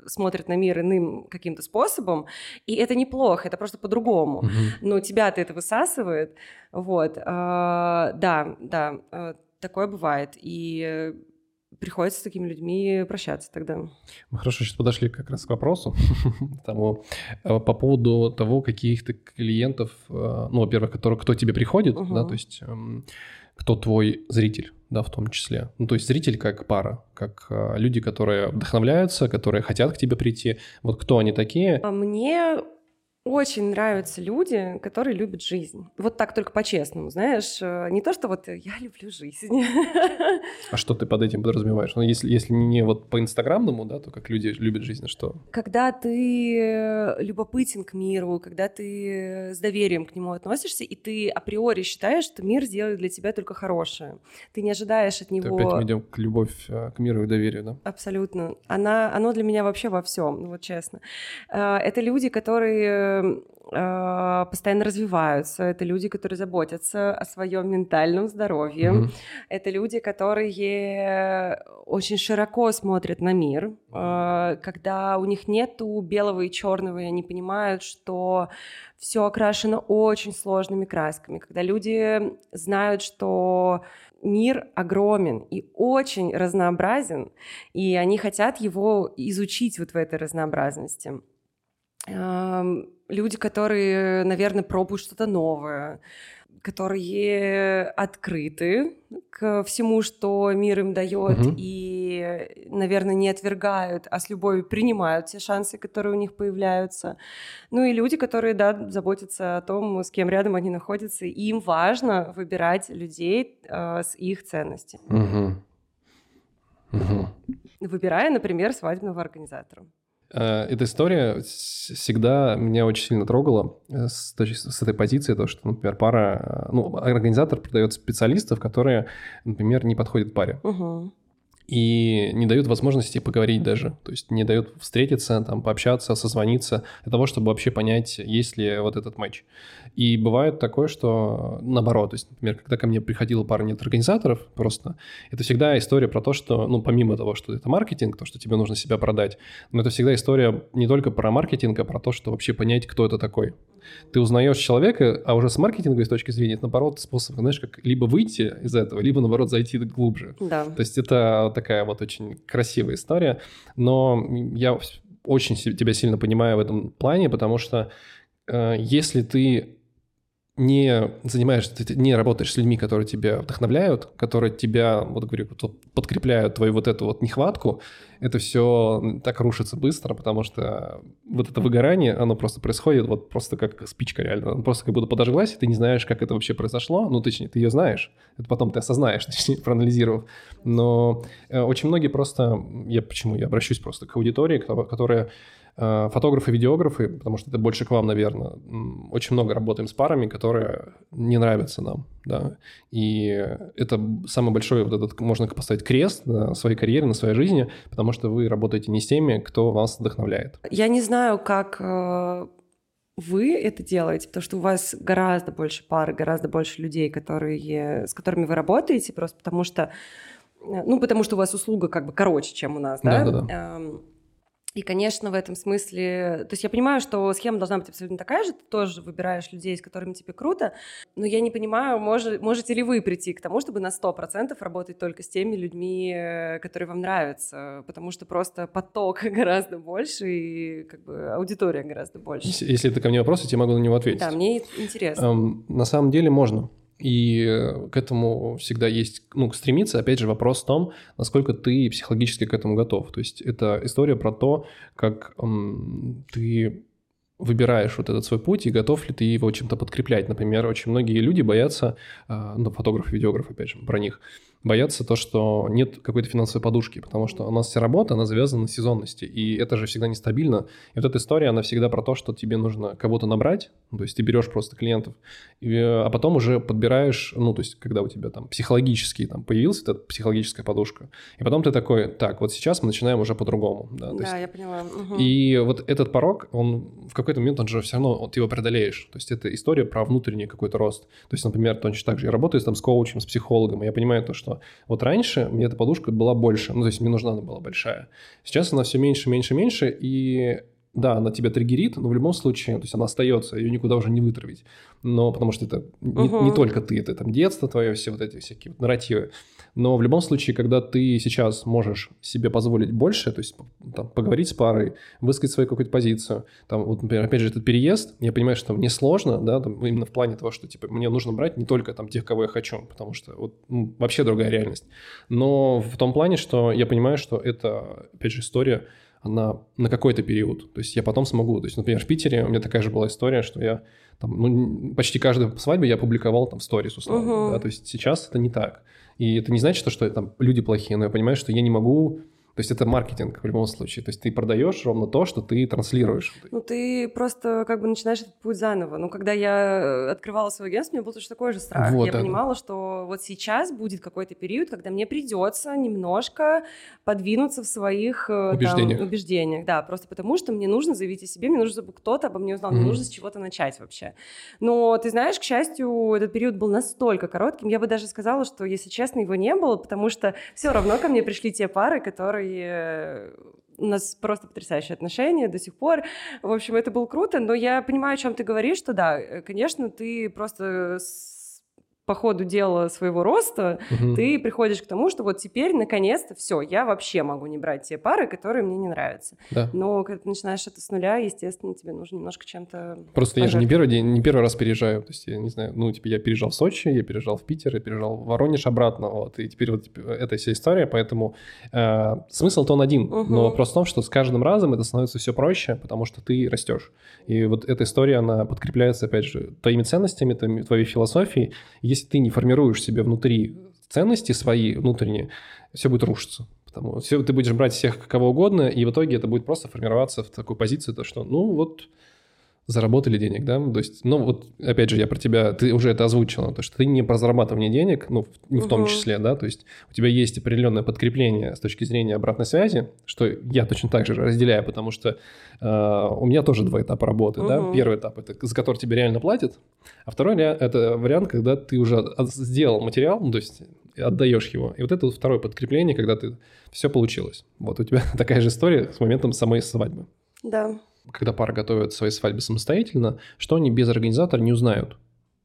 смотрят на мир иным каким-то способом. И это неплохо, это просто по-другому. Mm-hmm. Но тебя-то это высасывает. Вот, а, да, да, э, такое бывает. И приходится с такими людьми прощаться тогда. Мы хорошо сейчас подошли как раз к вопросу того, э, по поводу того, каких-то клиентов, э, ну, во-первых, который, кто тебе приходит, угу. да, то есть эм, кто твой зритель, да, в том числе. Ну, то есть зритель как пара, как э, люди, которые вдохновляются, которые хотят к тебе прийти. Вот кто они такие? А мне очень нравятся люди, которые любят жизнь. Вот так только по-честному, знаешь. Э, не то, что вот я люблю жизнь. А что ты под этим подразумеваешь? Ну, если, если не вот по инстаграмному, да, то как люди любят жизнь, а что? Когда ты э, любопытен к миру, когда ты с доверием к нему относишься, и ты априори считаешь, что мир сделает для тебя только хорошее. Ты не ожидаешь от него... Ты опять мы идем к любовь э, к миру и доверию, да? Абсолютно. Она, оно для меня вообще во всем, вот честно. Это люди, которые э, постоянно развиваются, это люди, которые заботятся о своем ментальном здоровье, mm-hmm. это люди, которые очень широко смотрят на мир, э, когда у них нету белого и черного, и они понимают, что все окрашено очень сложными красками, когда люди знают, что мир огромен и очень разнообразен, и они хотят его изучить вот в этой разнообразности люди, которые, наверное, пробуют что-то новое, которые открыты к всему, что мир им дает, угу. и наверное, не отвергают, а с любовью принимают те шансы, которые у них появляются. Ну и люди, которые, да, заботятся о том, с кем рядом они находятся, и им важно выбирать людей э, с их ценностями. Угу. Угу. Выбирая, например, свадебного организатора. Э, эта история всегда меня очень сильно трогала э, с, с этой позиции, то, что, например, пара, э, ну, организатор продает специалистов, которые, например, не подходят паре. Угу и не дают возможности поговорить даже, то есть не дают встретиться, там, пообщаться, созвониться, для того, чтобы вообще понять, есть ли вот этот матч. И бывает такое, что наоборот, то есть, например, когда ко мне приходила пара нет организаторов просто, это всегда история про то, что, ну, помимо того, что это маркетинг, то, что тебе нужно себя продать, но это всегда история не только про маркетинг, а про то, что вообще понять, кто это такой ты узнаешь человека, а уже с маркетинговой точки зрения, это, наоборот, способ, знаешь, как либо выйти из этого, либо, наоборот, зайти глубже. Да. То есть это такая вот очень красивая история, но я очень тебя сильно понимаю в этом плане, потому что э, если ты не занимаешься, не работаешь с людьми, которые тебя вдохновляют, которые тебя, вот говорю, подкрепляют твою вот эту вот нехватку, это все так рушится быстро, потому что вот это выгорание, оно просто происходит вот просто как спичка реально. Оно просто как будто подожглась, и ты не знаешь, как это вообще произошло. Ну, точнее, ты ее знаешь. Это потом ты осознаешь, точнее, проанализировав. Но э, очень многие просто... Я почему? Я обращусь просто к аудитории, которая фотографы, видеографы, потому что это больше к вам, наверное, очень много работаем с парами, которые не нравятся нам, да, и это самый большой вот этот, можно поставить крест на своей карьере, на своей жизни, потому что вы работаете не с теми, кто вас вдохновляет. Я не знаю, как э, вы это делаете, потому что у вас гораздо больше пар, гораздо больше людей, которые, с которыми вы работаете, просто потому что, э, ну, потому что у вас услуга как бы короче, чем у нас, да? Да-да-да. Эм, и, конечно, в этом смысле... То есть я понимаю, что схема должна быть абсолютно такая же. Ты тоже выбираешь людей, с которыми тебе круто. Но я не понимаю, может, можете ли вы прийти к тому, чтобы на 100% работать только с теми людьми, э, которые вам нравятся. Потому что просто поток гораздо больше и как бы аудитория гораздо больше. Если, если это ко мне вопрос, я тебе могу на него ответить. Да, мне интересно. Эм, на самом деле можно. И э, к этому всегда есть, ну, стремиться. Опять же, вопрос в том, насколько ты психологически к этому готов. То есть это история про то, как эм, ты выбираешь вот этот свой путь и готов ли ты его чем-то подкреплять. Например, очень многие люди боятся, э, ну, фотограф, видеограф, опять же, про них, боятся то, что нет какой-то финансовой подушки, потому что у нас вся работа, она завязана на сезонности, и это же всегда нестабильно. И вот эта история, она всегда про то, что тебе нужно кого-то набрать, то есть ты берешь просто клиентов, и, а потом уже подбираешь, ну, то есть когда у тебя там психологически там появилась эта психологическая подушка, и потом ты такой, так, вот сейчас мы начинаем уже по-другому. Да, да есть, я поняла. Угу. И вот этот порог, он в какой-то момент, он же все равно, вот, ты его преодолеешь. То есть это история про внутренний какой-то рост. То есть, например, точно так же я работаю там с коучем, с психологом, и я понимаю то, что вот раньше мне эта подушка была больше, ну, то есть мне нужна она была большая. Сейчас она все меньше, меньше, меньше, и да, она тебя триггерит, но в любом случае, то есть она остается, ее никуда уже не вытравить. Но потому что это не, угу. не только ты, это там детство твое, все вот эти всякие вот нарративы. Но в любом случае, когда ты сейчас можешь себе позволить больше, то есть там, поговорить с парой, высказать свою какую-то позицию, там, вот, например, опять же, этот переезд, я понимаю, что мне сложно, да, там, именно в плане того, что, типа, мне нужно брать не только там тех, кого я хочу, потому что вот ну, вообще другая реальность. Но в том плане, что я понимаю, что это, опять же, история она на какой-то период. То есть я потом смогу. То есть, например, в Питере у меня такая же была история, что я там, ну, почти каждую свадьбу я публиковал там в сторис, условно. Uh-huh. Да? То есть сейчас это не так. И это не значит, что там люди плохие, но я понимаю, что я не могу то есть это маркетинг в любом случае. То есть ты продаешь ровно то, что ты транслируешь. Ну, ты просто как бы начинаешь этот путь заново. Ну, когда я э, открывала свой агентство, у меня был точно такой же страх. Вот я это. понимала, что вот сейчас будет какой-то период, когда мне придется немножко подвинуться в своих э, убеждениях. Там, убеждениях. Да, просто потому что мне нужно заявить о себе, мне нужно, чтобы кто-то обо мне узнал, mm-hmm. мне нужно с чего-то начать вообще. Но ты знаешь, к счастью, этот период был настолько коротким, я бы даже сказала, что, если честно, его не было, потому что все равно ко мне пришли те пары, которые которые у нас просто потрясающие отношения до сих пор. В общем, это было круто, но я понимаю, о чем ты говоришь, что да, э, конечно, ты просто по ходу дела своего роста угу. ты приходишь к тому, что вот теперь наконец-то все, я вообще могу не брать те пары, которые мне не нравятся. Да. Но когда ты начинаешь это с нуля, естественно, тебе нужно немножко чем-то. Просто я же не первый день, не первый раз переезжаю. То есть я не знаю, ну типа я переезжал в Сочи, я переезжал в Питер, я переезжал в Воронеж обратно, вот и теперь вот типа, эта вся история, поэтому э, смысл-то он один, угу. но вопрос в том, что с каждым разом это становится все проще, потому что ты растешь. И вот эта история, она подкрепляется, опять же, твоими ценностями, твоей философией если ты не формируешь себе внутри ценности свои внутренние, все будет рушиться. Потому все, ты будешь брать всех кого угодно, и в итоге это будет просто формироваться в такую позицию, то что, ну вот, заработали денег, да, то есть, ну вот, опять же, я про тебя, ты уже это озвучила, то что ты не про зарабатывание денег, ну, в, в том числе, да, то есть у тебя есть определенное подкрепление с точки зрения обратной связи, что я точно так же разделяю, потому что э, у меня тоже два этапа работы, угу. да, первый этап это за который тебе реально платят, а второй это вариант, когда ты уже сделал материал, ну, то есть отдаешь его, и вот это вот второе подкрепление, когда ты все получилось, вот у тебя такая же история с моментом самой свадьбы. Да когда пара готовит свои свадьбы самостоятельно, что они без организатора не узнают.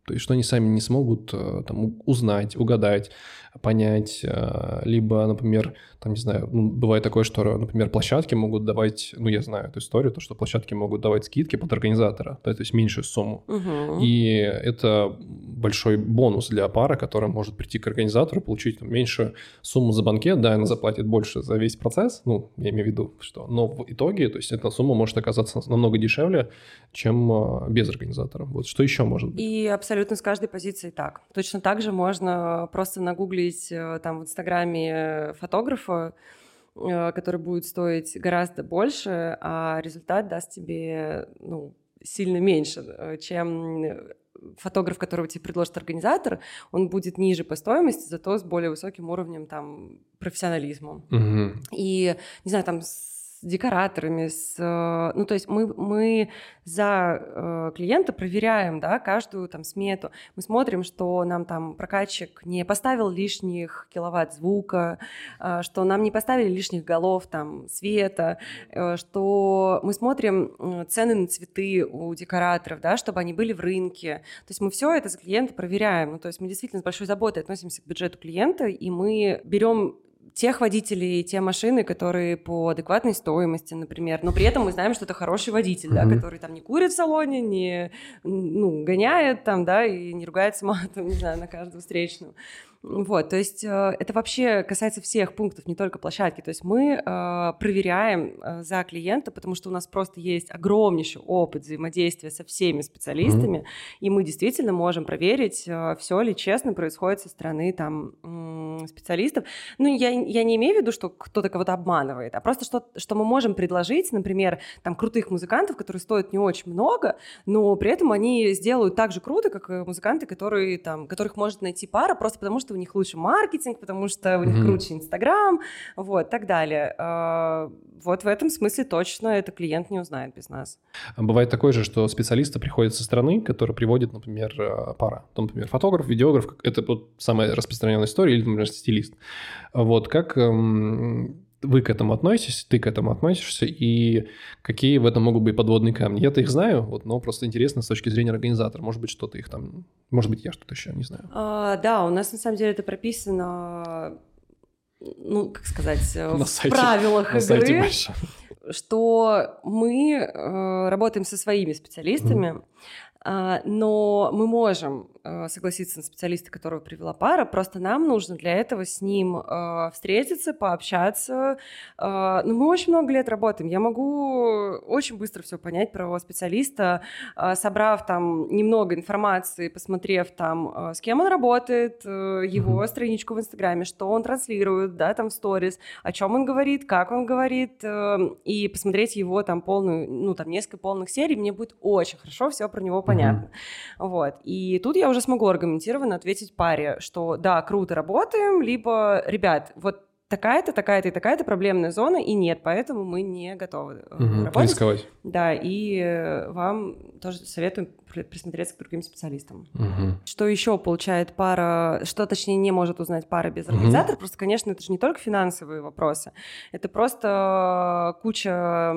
То есть, что они сами не смогут э, там, узнать, угадать, понять, э, либо, например, там, не знаю, ну, бывает такое, что, например, площадки могут давать, ну, я знаю эту историю, то, что площадки могут давать скидки под организатора, то есть меньшую сумму. Угу. И это большой бонус для пары, которая может прийти к организатору, получить там, меньшую сумму за банкет, да, она заплатит больше за весь процесс, ну, я имею в виду, что, но в итоге, то есть эта сумма может оказаться намного дешевле, чем э, без организатора. Вот что еще может быть? И абсолютно с каждой позиции так. Точно так же можно просто нагуглить э, там в Инстаграме фотографа, фотографа, э, который будет стоить гораздо больше, а результат даст тебе ну, сильно меньше, э, чем фотограф, которого тебе предложит организатор, он будет ниже по стоимости, зато с более высоким уровнем там профессионализма. Угу. И, не знаю, там декораторами, с, э, ну, то есть мы, мы за э, клиента проверяем, да, каждую там смету, мы смотрим, что нам там прокатчик не поставил лишних киловатт звука, э, что нам не поставили лишних голов там света, что мы смотрим цены на цветы у декораторов, да, чтобы они были в рынке, то есть мы все это за клиента проверяем, ну, то есть мы действительно с большой заботой относимся к бюджету клиента, и мы берем тех водителей, те машины, которые по адекватной стоимости, например. Но при этом мы знаем, что это хороший водитель, mm-hmm. да, который там не курит в салоне, не ну, гоняет там, да, и не ругается матом, не знаю, на каждую встречную. Вот, то есть э, это вообще касается всех пунктов, не только площадки. То есть мы э, проверяем э, за клиента, потому что у нас просто есть огромнейший опыт взаимодействия со всеми специалистами, mm-hmm. и мы действительно можем проверить, все ли честно происходит со стороны там специалистов. Ну, я, я не имею в виду, что кто-то кого-то обманывает, а просто что, что мы можем предложить, например, там крутых музыкантов, которые стоят не очень много, но при этом они сделают так же круто, как музыканты, которые там, которых может найти пара, просто потому что что у них лучше маркетинг, потому что у них mm-hmm. круче Инстаграм, вот, так далее. А, вот в этом смысле точно это клиент не узнает без нас. Бывает такое же, что специалисты приходят со стороны, которые приводит, например, а, пара. Там, например, фотограф, видеограф, это вот самая распространенная история, или, например, стилист. Вот как эм, вы к этому относитесь, ты к этому относишься, и какие в этом могут быть подводные камни. Я-то их знаю, вот, но просто интересно с точки зрения организатора. Может быть, что-то их там... Может быть, я что-то еще не знаю. А, да, у нас на самом деле это прописано, ну, как сказать, на в сайте, правилах на игры. Что мы э, работаем со своими специалистами, mm. А, но мы можем а, согласиться на специалиста, которого привела пара, просто нам нужно для этого с ним а, встретиться, пообщаться. Но ну, мы очень много лет работаем. Я могу очень быстро все понять про специалиста, собрав там немного информации, посмотрев там, с кем он работает, э, его страничку в Инстаграме, что он транслирует, да, там в сторис, о чем он говорит, как он говорит, э, и посмотреть его там полную, ну, там несколько полных серий, мне будет очень хорошо все про него понятно. Mm-hmm. Вот. И тут я уже смогу аргументированно ответить паре, что да, круто работаем, либо, ребят, вот такая-то, такая-то и такая-то проблемная зона, и нет, поэтому мы не готовы угу, работать. Рисковать. Да, и э, вам тоже советую присмотреться к другим специалистам. Угу. Что еще получает пара, что точнее не может узнать пара без организатора, угу. просто, конечно, это же не только финансовые вопросы, это просто куча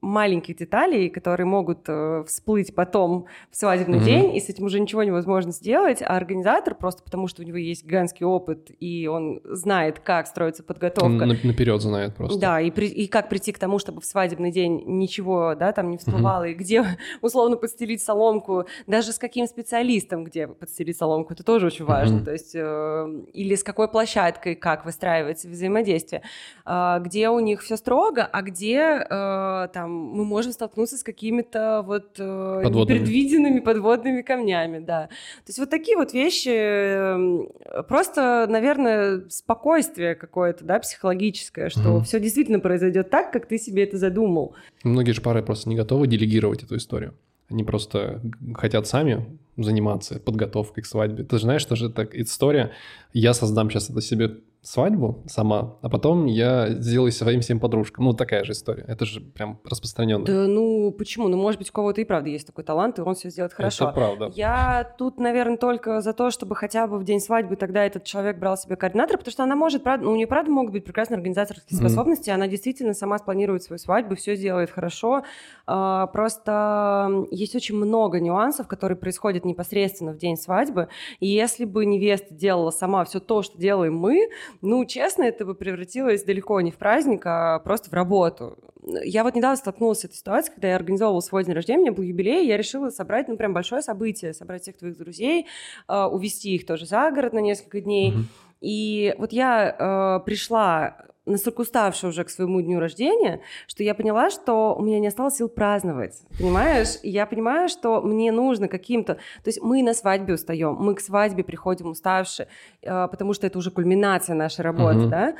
маленьких деталей, которые могут э, всплыть потом в свадебный mm-hmm. день, и с этим уже ничего невозможно сделать, а организатор просто потому, что у него есть гигантский опыт, и он знает, как строится подготовка. Он наперед знает просто. Да, и, при, и как прийти к тому, чтобы в свадебный день ничего, да, там не всплывало, mm-hmm. и где условно подстелить соломку, даже с каким специалистом, где подстелить соломку, это тоже очень важно, mm-hmm. то есть, э, или с какой площадкой, как выстраивается взаимодействие, э, где у них все строго, а где э, там мы можем столкнуться с какими-то вот э, непредвиденными подводными камнями, да. То есть вот такие вот вещи, э, просто, наверное, спокойствие какое-то, да, психологическое, что угу. все действительно произойдет так, как ты себе это задумал. Многие же пары просто не готовы делегировать эту историю. Они просто хотят сами заниматься подготовкой к свадьбе. Ты же знаешь, что же это история. Я создам сейчас это себе свадьбу сама, а потом я сделаю своим всем подружкам. Ну, такая же история. Это же прям распространенно. Да, ну, почему? Ну, может быть, у кого-то и правда есть такой талант, и он все сделает хорошо. Это правда. Я тут, наверное, только за то, чтобы хотя бы в день свадьбы тогда этот человек брал себе координатора, потому что она может, правда, ну, у нее, правда, могут быть прекрасные организаторские mm-hmm. способности, она действительно сама спланирует свою свадьбу, все сделает хорошо. А, просто есть очень много нюансов, которые происходят непосредственно в день свадьбы, и если бы невеста делала сама все то, что делаем мы, ну, честно, это бы превратилось далеко не в праздник, а просто в работу. Я вот недавно столкнулась с этой ситуацией, когда я организовывала свой день рождения, у меня был юбилей, я решила собрать, ну, прям большое событие, собрать всех твоих друзей, э, увезти их тоже за город на несколько дней. Mm-hmm. И вот я э, пришла настолько уставшая уже к своему дню рождения, что я поняла, что у меня не осталось сил праздновать, понимаешь? И я понимаю, что мне нужно каким-то... То есть мы на свадьбе устаем, мы к свадьбе приходим уставшие, э, потому что это уже кульминация нашей работы, uh-huh. да?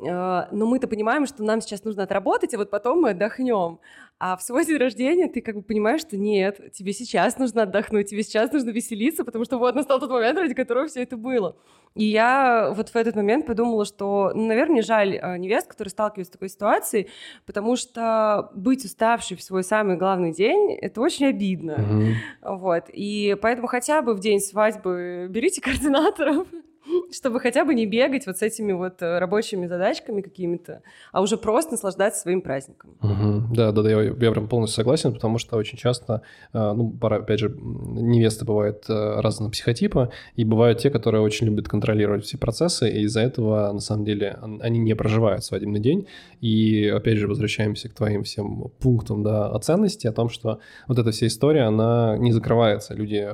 Э, но мы-то понимаем, что нам сейчас нужно отработать, и вот потом мы отдохнем. А в свой день рождения ты как бы понимаешь, что нет, тебе сейчас нужно отдохнуть, тебе сейчас нужно веселиться, потому что вот настал тот момент, ради которого все это было. И я вот в этот момент подумала, что, ну, наверное, мне жаль э, невест, которые сталкиваются с такой ситуацией, потому что быть уставшей в свой самый главный день — это очень обидно. Mm-hmm. Вот. И поэтому хотя бы в день свадьбы берите координаторов, чтобы хотя бы не бегать вот с этими вот э, рабочими задачками какими-то, а уже просто наслаждаться своим праздником. Угу. Да, да, да, я, я прям полностью согласен, потому что очень часто, э, ну, пора, опять же, невесты бывают э, разного психотипа, и бывают те, которые очень любят контролировать все процессы, и из-за этого, на самом деле, они не проживают свадебный день. И, опять же, возвращаемся к твоим всем пунктам, да, о ценности, о том, что вот эта вся история, она не закрывается. Люди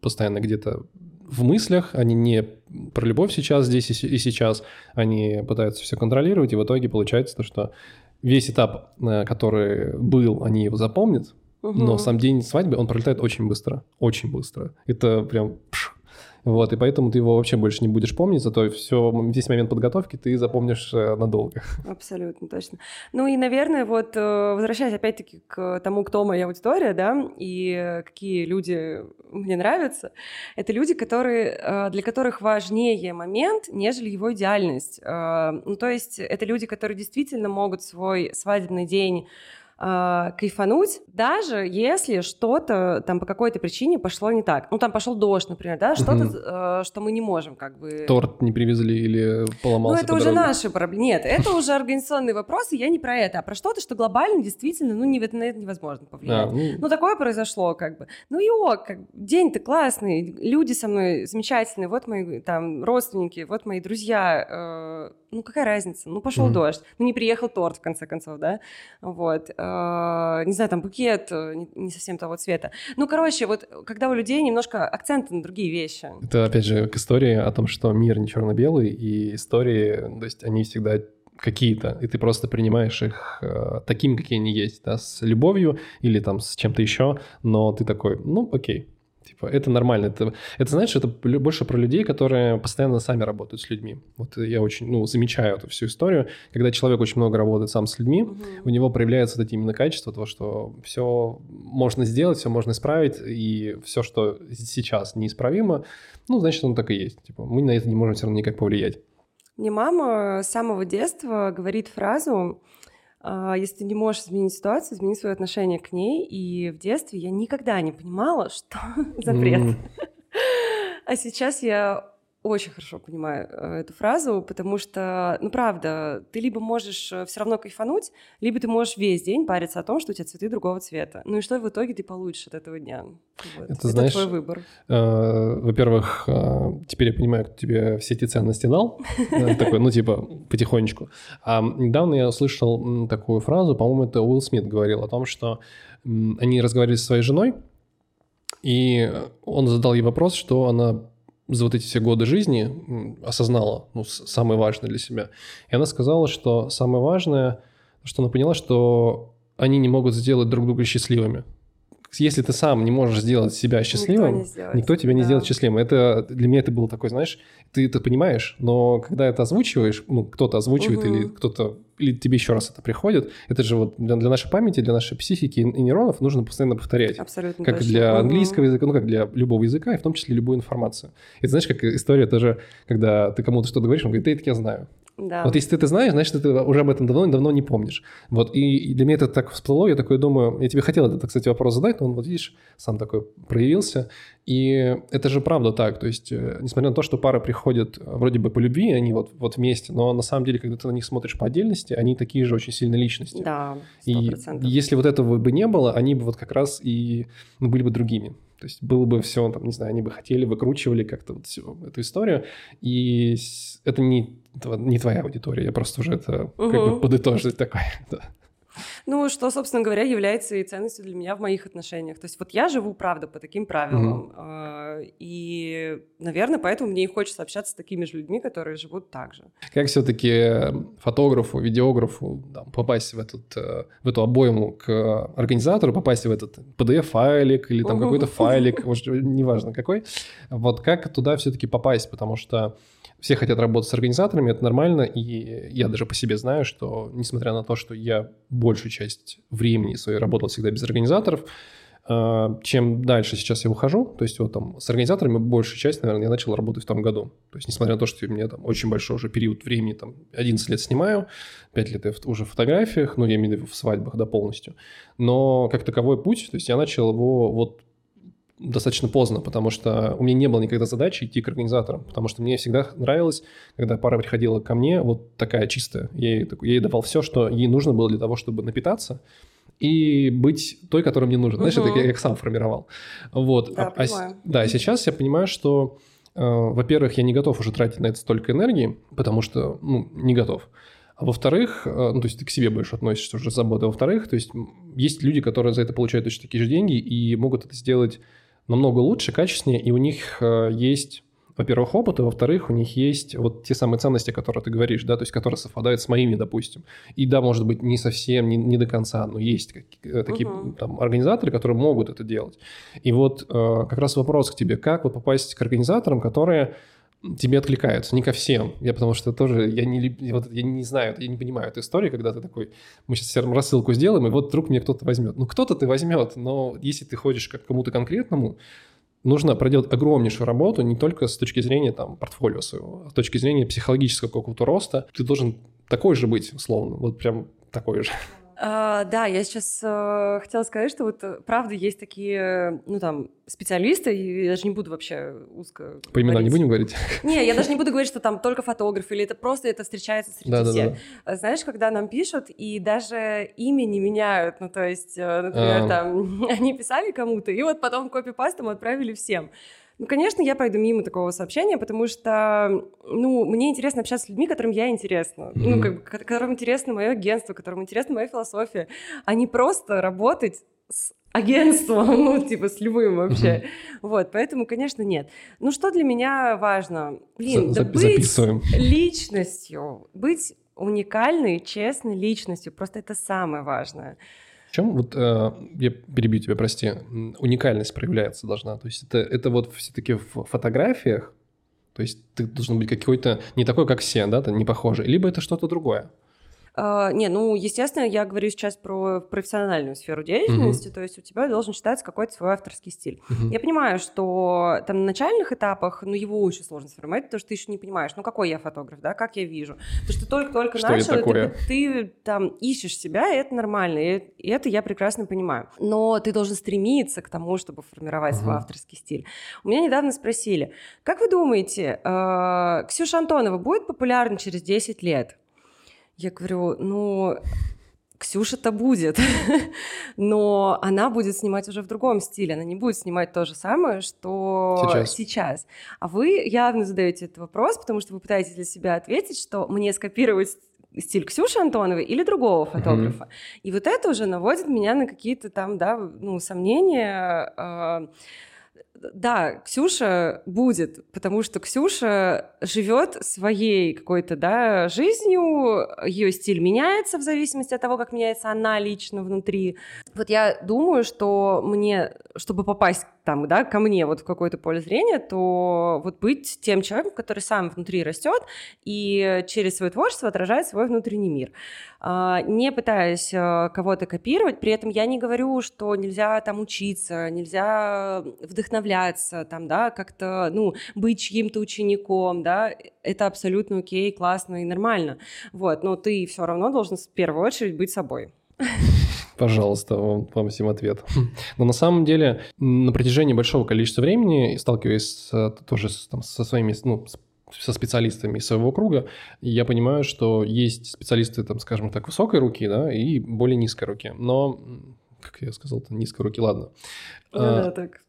постоянно где-то в мыслях, они не про любовь сейчас, здесь и сейчас, они пытаются все контролировать, и в итоге получается то, что весь этап, э, который был, они его запомнят, угу. но сам день свадьбы, он пролетает очень быстро, очень быстро. Это прям пш, вот, и поэтому ты его вообще больше не будешь помнить, зато все, весь момент подготовки ты запомнишь э, надолго. Абсолютно, точно. Ну и, наверное, вот э, возвращаясь опять-таки к тому, кто моя аудитория, да, и какие люди мне нравятся, это люди, которые, э, для которых важнее момент, нежели его идеальность. Ну, то есть это люди, которые действительно могут свой свадебный день э, кайфануть, даже если что-то там по какой-то причине пошло не так. Ну, там пошел дождь, например, да, что-то, э, что мы не можем как бы... Торт не привезли или поломался Ну, это уже дороге. наши проблемы. Нет, это уже организационные вопросы, я не про это, а про что-то, что глобально действительно, ну, не, на это невозможно повлиять. А, ну... ну, такое произошло как бы. Ну и ок, как, день-то классный, люди со мной замечательные, вот мои там родственники, вот мои друзья, э, ну какая разница? Ну пошел mm-hmm. дождь, ну не приехал торт в конце концов, да, вот, э, не знаю, там букет э, не, совсем того цвета. Ну короче, вот когда у людей немножко акценты на другие вещи. Это опять же к истории о том, что мир не черно-белый и истории, то есть они всегда какие-то, и ты просто принимаешь их э, таким, какие они есть, да, с любовью или там с чем-то еще, но ты такой, ну окей, Типа, это нормально. Это, это, знаешь, это больше про людей, которые постоянно сами работают с людьми. Вот я очень, ну, замечаю эту всю историю. Когда человек очень много работает сам с людьми, угу. у него проявляются вот эти именно качества, того, что все можно сделать, все можно исправить, и все, что сейчас неисправимо, ну, значит, оно так и есть. Типа, мы на это не можем все равно никак повлиять. Мне мама с самого детства говорит фразу если ты не можешь изменить ситуацию, измени свое отношение к ней. И в детстве я никогда не понимала, что запрет. Mm. А сейчас я очень хорошо понимаю э, эту фразу, потому что, ну правда, ты либо можешь э, все равно кайфануть, либо ты можешь весь день париться о том, что у тебя цветы другого цвета. Ну и что в итоге ты получишь от этого дня? Вот. Это, Это знаешь, твой выбор. Э, во-первых, э, теперь я понимаю, кто тебе все эти ценности дал. Такой, ну типа, потихонечку. А недавно я услышал такую фразу, по-моему, это Уилл Смит говорил о том, что они разговаривали со своей женой, и он задал ей вопрос, что она за вот эти все годы жизни осознала, ну, самое важное для себя. И она сказала, что самое важное, что она поняла, что они не могут сделать друг друга счастливыми если ты сам не можешь сделать себя счастливым, никто, не никто тебя не да. сделает счастливым. Это для меня это было такой, знаешь, ты это понимаешь, но когда это озвучиваешь, ну кто-то озвучивает угу. или кто-то или тебе еще раз это приходит, это же вот для, для нашей памяти, для нашей психики и нейронов нужно постоянно повторять. Абсолютно. Как точно. для английского языка, ну как для любого языка, и в том числе любую информацию. Это знаешь, как история тоже, когда ты кому-то что-то говоришь, он говорит, да, это я знаю. Да. Вот если ты это знаешь, значит, ты уже об этом давно-давно не помнишь. Вот, и, и для меня это так всплыло, я такой думаю, я тебе хотел этот, кстати, вопрос задать, но он, вот видишь, сам такой проявился. И это же правда так, то есть, э, несмотря на то, что пары приходят э, вроде бы по любви, они вот, вот вместе, но на самом деле, когда ты на них смотришь по отдельности, они такие же очень сильные личности. Да, 100%. И если вот этого бы не было, они бы вот как раз и ну, были бы другими. То есть было бы все, там, не знаю, они бы хотели, выкручивали как-то вот всю эту историю. И это не, не твоя аудитория, я просто уже это угу. как бы подытожить такое. Да. Ну, что, собственно говоря, является и ценностью для меня в моих отношениях. То есть вот я живу, правда, по таким правилам. Mm-hmm. И, наверное, поэтому мне и хочется общаться с такими же людьми, которые живут так же. Как все-таки фотографу, видеографу там, попасть в, этот, э, в эту обойму к организатору, попасть в этот PDF-файлик или там какой-то файлик, может, неважно какой. Вот как туда все-таки попасть, потому что все хотят работать с организаторами, это нормально, и я даже по себе знаю, что несмотря на то, что я большую часть времени своей работал всегда без организаторов, а, чем дальше сейчас я ухожу, то есть вот там с организаторами большую часть, наверное, я начал работать в том году. То есть несмотря на то, что у меня там очень большой уже период времени, там 11 лет снимаю, 5 лет я уже в фотографиях, ну я имею в виду в свадьбах, да, полностью. Но как таковой путь, то есть я начал его вот достаточно поздно, потому что у меня не было никогда задачи идти к организаторам, потому что мне всегда нравилось, когда пара приходила ко мне, вот такая чистая. Я ей, я ей давал все, что ей нужно было для того, чтобы напитаться и быть той, которая мне нужна. Знаешь, угу. это я их сам формировал. Вот. Да, а, а, да, сейчас я понимаю, что, э, во-первых, я не готов уже тратить на это столько энергии, потому что, ну, не готов. А во-вторых, э, ну, то есть ты к себе больше относишься уже с заботой. Во-вторых, то есть есть люди, которые за это получают точно такие же деньги и могут это сделать намного лучше, качественнее, и у них э, есть во-первых, опыт, и во-вторых, у них есть вот те самые ценности, которые ты говоришь, да, то есть которые совпадают с моими, допустим. И да, может быть, не совсем, не, не до конца, но есть э, такие uh-huh. там организаторы, которые могут это делать. И вот э, как раз вопрос к тебе, как вот попасть к организаторам, которые тебе откликаются, не ко всем. Я потому что тоже, я не, вот, я не знаю, я не понимаю эту историю, когда ты такой, мы сейчас всем рассылку сделаем, и вот вдруг мне кто-то возьмет. Ну, кто-то ты возьмет, но если ты ходишь к кому-то конкретному, нужно проделать огромнейшую работу не только с точки зрения там портфолио своего, а с точки зрения психологического какого-то роста. Ты должен такой же быть, условно, вот прям такой же. А, да, я сейчас э, хотела сказать, что вот э, правда есть такие, ну там, специалисты, и я даже не буду вообще узко По именам не будем говорить? Не, я даже не буду говорить, что там только фотограф, или это просто это встречается среди да, всех. Да, да. Знаешь, когда нам пишут, и даже имя не меняют, ну то есть, э, например, а... там, они писали кому-то, и вот потом копипастом отправили всем. Ну, конечно, я пройду мимо такого сообщения, потому что, ну, мне интересно общаться с людьми, которым я интересна. Mm-hmm. Ну, как которым интересно мое агентство, которым интересна моя философия, а не просто работать с агентством, ну, типа, с любым вообще. Mm-hmm. Вот, поэтому, конечно, нет. Ну, что для меня важно? Блин, За- да быть записываем. личностью, быть уникальной, честной личностью, просто это самое важное. В чем вот, э, я перебью тебя, прости, уникальность проявляется должна? То есть это, это вот все-таки в фотографиях, то есть ты должен быть какой-то не такой, как все, да, ты не похожий, либо это что-то другое? А, не, ну, естественно, я говорю сейчас про профессиональную сферу деятельности, mm-hmm. то есть у тебя должен считаться какой-то свой авторский стиль. Mm-hmm. Я понимаю, что там на начальных этапах, ну, его очень сложно сформировать, потому что ты еще не понимаешь, ну, какой я фотограф, да, как я вижу. Потому что только-только что начал, ты, ты там ищешь себя, и это нормально, и, и это я прекрасно понимаю. Но ты должен стремиться к тому, чтобы формировать mm-hmm. свой авторский стиль. У меня недавно спросили, как вы думаете, э, Ксюша Антонова будет популярна через 10 лет? Я говорю, ну, Ксюша-то будет, но она будет снимать уже в другом стиле, она не будет снимать то же самое, что сейчас. сейчас. А вы явно задаете этот вопрос, потому что вы пытаетесь для себя ответить, что мне скопировать стиль Ксюши Антоновой или другого фотографа. Mm-hmm. И вот это уже наводит меня на какие-то там, да, ну, сомнения. Э- да, Ксюша будет, потому что Ксюша живет своей какой-то, да, жизнью, ее стиль меняется в зависимости от того, как меняется она лично внутри. Вот я думаю, что мне, чтобы попасть там, да, ко мне вот в какое-то поле зрения, то вот быть тем человеком, который сам внутри растет и через свое творчество отражает свой внутренний мир. А, не пытаясь э, кого-то копировать, при этом я не говорю, что нельзя там учиться, нельзя вдохновляться, там, да, как-то, ну, быть чьим-то учеником, да, это абсолютно окей, классно и нормально, вот, но ты все равно должен в первую очередь быть собой. Пожалуйста, вам, вам всем ответ. Но на самом деле на протяжении большого количества времени, сталкиваясь с, тоже с, там, со своими ну, со специалистами своего круга, я понимаю, что есть специалисты, там, скажем так, высокой руки, да, и более низкой руки. Но, как я сказал-то, низкой руки, ладно. Ну, а, да, так.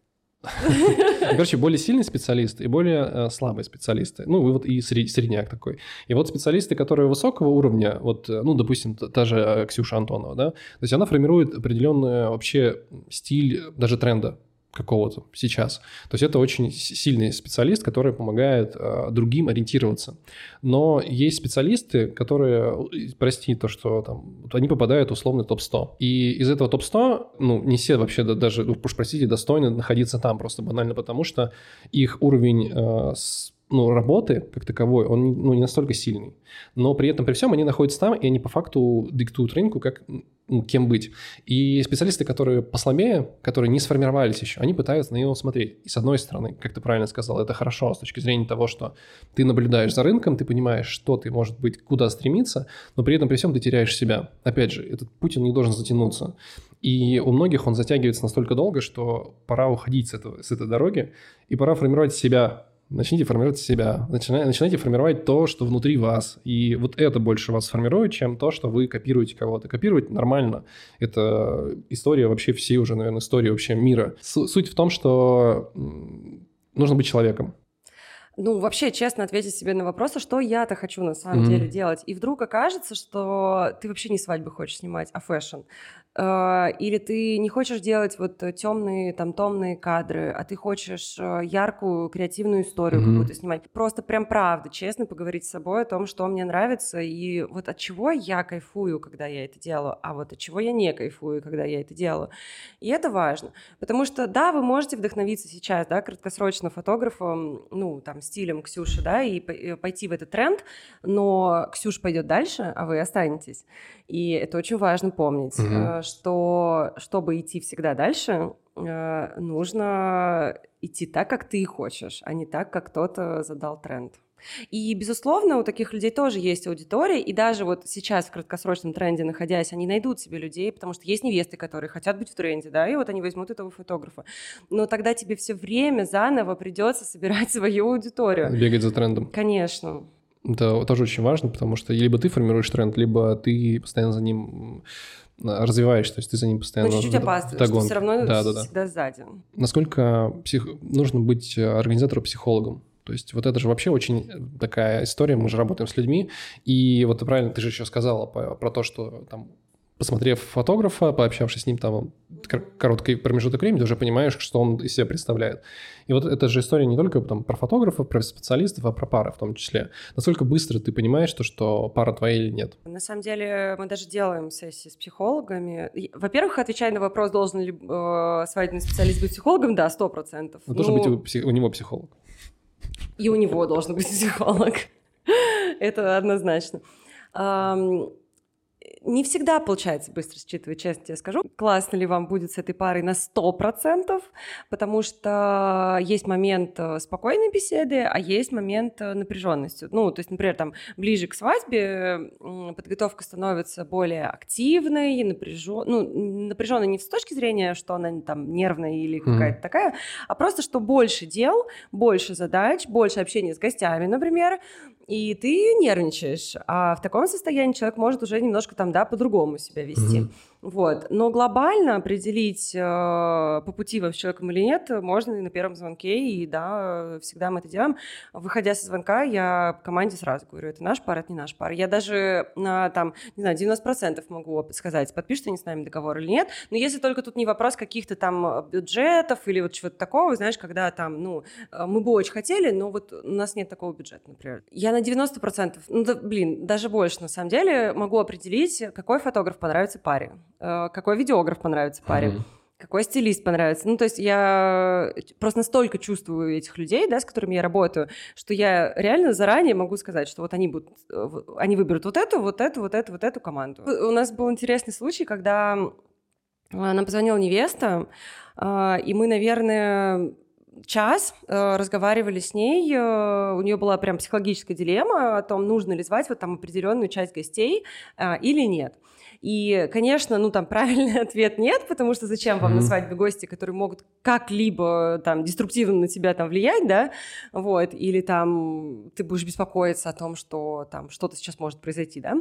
Короче, более сильные специалисты и более э, слабые специалисты. Ну, вот и сред, средняк такой. И вот специалисты, которые высокого уровня, вот, э, ну, допустим, та же Ксюша Антонова, да, то есть она формирует определенный вообще стиль даже тренда какого-то сейчас. То есть это очень сильный специалист, который помогает э, другим ориентироваться. Но есть специалисты, которые, прости то, что там, они попадают в условный топ-100. И из этого топ-100, ну, не все вообще даже, ну, уж простите, достойны находиться там просто банально потому, что их уровень э, с ну, работы как таковой, он ну, не настолько сильный. Но при этом, при всем, они находятся там, и они по факту диктуют рынку, как, ну, кем быть. И специалисты, которые послабее, которые не сформировались еще, они пытаются на него смотреть. И с одной стороны, как ты правильно сказал, это хорошо с точки зрения того, что ты наблюдаешь за рынком, ты понимаешь, что ты, может быть, куда стремиться, но при этом, при всем, ты теряешь себя. Опять же, этот путь, он не должен затянуться. И у многих он затягивается настолько долго, что пора уходить с, этого, с этой дороги, и пора формировать себя начните формировать себя, начинайте, начинайте формировать то, что внутри вас. И вот это больше вас формирует, чем то, что вы копируете кого-то. Копировать нормально. Это история вообще всей уже, наверное, истории вообще мира. Суть в том, что нужно быть человеком. Ну, вообще, честно ответить себе на вопрос, а что я-то хочу на самом mm-hmm. деле делать. И вдруг окажется, что ты вообще не свадьбы хочешь снимать, а fashion. Э, или ты не хочешь делать вот темные, там, томные кадры, а ты хочешь э, яркую, креативную историю mm-hmm. какую-то снимать. Просто прям правда, честно поговорить с собой о том, что мне нравится, и вот от чего я кайфую, когда я это делаю, а вот от чего я не кайфую, когда я это делаю. И это важно, потому что, да, вы можете вдохновиться сейчас, да, краткосрочно фотографом, ну, там, стилем Ксюши, да, и пойти в этот тренд, но Ксюша пойдет дальше, а вы останетесь. И это очень важно помнить, угу. что чтобы идти всегда дальше, э, нужно идти так, как ты хочешь, а не так, как кто-то задал тренд. И, безусловно, у таких людей тоже есть аудитория, и даже вот сейчас в краткосрочном тренде находясь, они найдут себе людей, потому что есть невесты, которые хотят быть в тренде, да, и вот они возьмут этого фотографа. Но тогда тебе все время заново придется собирать свою аудиторию. Бегать за трендом. Конечно. Это тоже очень важно, потому что либо ты формируешь тренд, либо ты постоянно за ним развиваешься, то есть ты за ним постоянно... Ну, чуть-чуть опаздываешь, ты все равно да, да, да. всегда сзади. Насколько псих... нужно быть организатором-психологом? То есть вот это же вообще очень такая история, мы же работаем с людьми, и вот правильно ты же еще сказала про, про то, что там посмотрев фотографа, пообщавшись с ним там короткий промежуток времени, ты уже понимаешь, что он из себя представляет. И вот эта же история не только там, про фотографов, про специалистов, а про пары в том числе. Насколько быстро ты понимаешь, то, что пара твоя или нет? На самом деле мы даже делаем сессии с психологами. Во-первых, отвечая на вопрос, должен ли э, свадебный специалист быть психологом, да, сто процентов. Ну, должен быть у, у него психолог. И у него должен быть психолог. Это однозначно. Не всегда получается быстро считывать, честно тебе скажу. Классно ли вам будет с этой парой на 100%, потому что есть момент э, спокойной беседы, а есть момент э, напряженности. Ну, то есть, например, там ближе к свадьбе подготовка становится более активной, напряженной, ну, напряженной не с точки зрения, что она там нервная или какая-то mm-hmm. такая, а просто, что больше дел, больше задач, больше общения с гостями, например, и ты нервничаешь, а в таком состоянии человек может уже немножко там, да, по-другому себя вести. Mm-hmm. Вот. Но глобально определить, э, по пути с человеком или нет, можно и на первом звонке, и да, всегда мы это делаем. Выходя со звонка, я команде сразу говорю, это наш пар, это не наш пар. Я даже на, там, не знаю, 90% могу сказать, подпишут они с нами договор или нет, но если только тут не вопрос каких-то там бюджетов или вот чего-то такого, знаешь, когда там, ну, э, мы бы очень хотели, но вот у нас нет такого бюджета, например. Я на 90%, ну, да, блин, даже больше, на самом деле, могу определить, какой фотограф понравится паре. Э, какой видеограф понравится паре. Mm-hmm какой стилист понравится. Ну, то есть я просто настолько чувствую этих людей, да, с которыми я работаю, что я реально заранее могу сказать, что вот они будут, э, они выберут вот эту, вот эту, вот эту, вот эту команду. У нас был интересный случай, когда нам позвонила невеста, э, и мы, наверное, час э, разговаривали с ней, э, у нее была прям психологическая дилемма о том, нужно ли звать вот там определенную часть гостей э, или нет. И, конечно, ну там правильный ответ нет, потому что зачем вам mm-hmm. на свадьбе гости, которые могут как-либо там деструктивно на тебя там влиять, да, вот, или там ты будешь беспокоиться о том, что там что-то сейчас может произойти, да,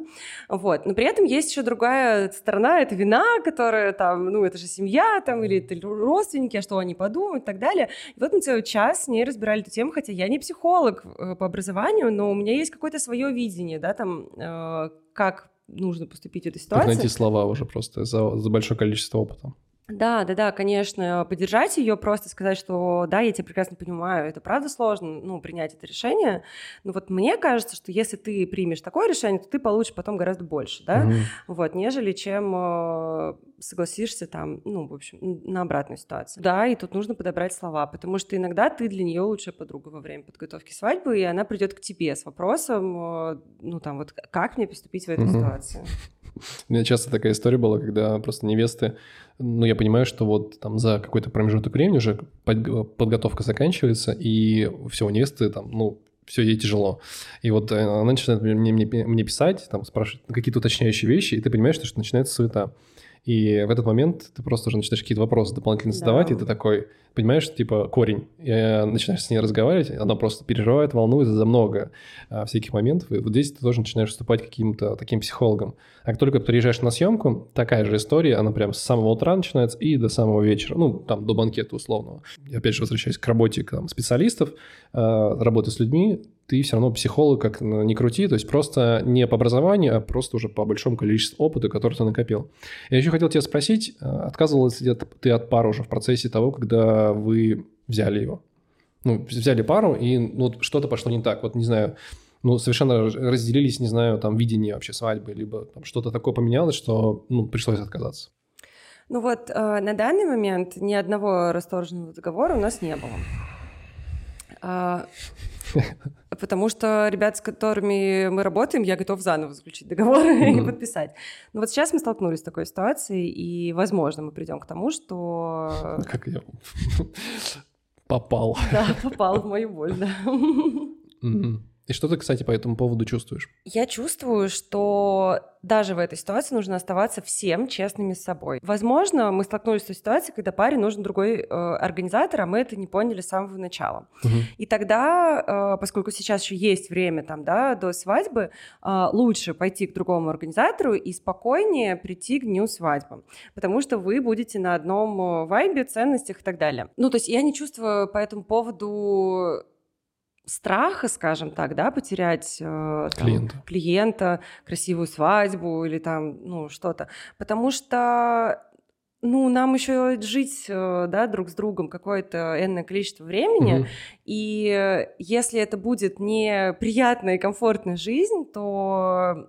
вот. Но при этом есть еще другая сторона, это вина, которая там, ну это же семья там, или это родственники, а что они подумают и так далее. И вот мы целый час с ней разбирали эту тему, хотя я не психолог э, по образованию, но у меня есть какое-то свое видение, да, там, э, как нужно поступить в этой ситуации. Как найти слова уже просто за, за большое количество опыта. Да, да, да, конечно, поддержать ее, просто сказать, что да, я тебя прекрасно понимаю, это правда сложно, ну, принять это решение. Но вот мне кажется, что если ты примешь такое решение, то ты получишь потом гораздо больше, да, mm-hmm. вот, нежели чем э, согласишься там, ну, в общем, на обратную ситуацию. Да, и тут нужно подобрать слова, потому что иногда ты для нее лучшая подруга во время подготовки свадьбы, и она придет к тебе с вопросом, э, ну, там, вот, как мне поступить в этой mm-hmm. ситуации. У меня часто такая история была, когда просто невесты, ну, я понимаю, что вот там за какой-то промежуток времени уже подготовка заканчивается, и все, у невесты там, ну, все ей тяжело. И вот она начинает мне, мне, мне писать, там, спрашивать какие-то уточняющие вещи, и ты понимаешь, что начинается суета. И в этот момент ты просто уже начинаешь какие-то вопросы дополнительно задавать, да. и ты такой, понимаешь, типа корень. И начинаешь с ней разговаривать, она просто переживает, волнуется за много а, всяких моментов. И вот здесь ты тоже начинаешь выступать каким-то таким психологом. А как только приезжаешь на съемку, такая же история, она прям с самого утра начинается и до самого вечера, ну, там, до банкета условного. И опять же, возвращаясь к работе там, специалистов, э, работы с людьми, ты все равно психолог, как не крути, то есть просто не по образованию, а просто уже по большому количеству опыта, который ты накопил. Я еще хотел тебя спросить, э, отказывалась ли ты от пары уже в процессе того, когда вы взяли его? Ну, взяли пару, и ну, что-то пошло не так. Вот, не знаю, ну, совершенно разделились, не знаю, там, видение вообще свадьбы, либо там что-то такое поменялось, что, ну, пришлось отказаться. Ну вот э, на данный момент ни одного расторженного договора у нас не было. А, потому что ребят, с которыми мы работаем, я готов заново заключить договор mm-hmm. и подписать. Но вот сейчас мы столкнулись с такой ситуацией, и, возможно, мы придем к тому, что... Как я попал. Да, попал в мою боль, да. И что ты, кстати, по этому поводу чувствуешь? Я чувствую, что даже в этой ситуации нужно оставаться всем честными с собой. Возможно, мы столкнулись с той ситуацией, когда паре нужен другой э, организатор, а мы это не поняли с самого начала. Угу. И тогда, э, поскольку сейчас еще есть время там, да, до свадьбы, э, лучше пойти к другому организатору и спокойнее прийти к дню свадьбы, потому что вы будете на одном э, вайбе, ценностях и так далее. Ну, то есть я не чувствую по этому поводу страха, скажем так, да, потерять э, там, клиента. клиента, красивую свадьбу или там, ну, что-то. Потому что ну, нам еще жить, э, да, друг с другом какое-то энное количество времени, угу. и если это будет не приятная и комфортная жизнь, то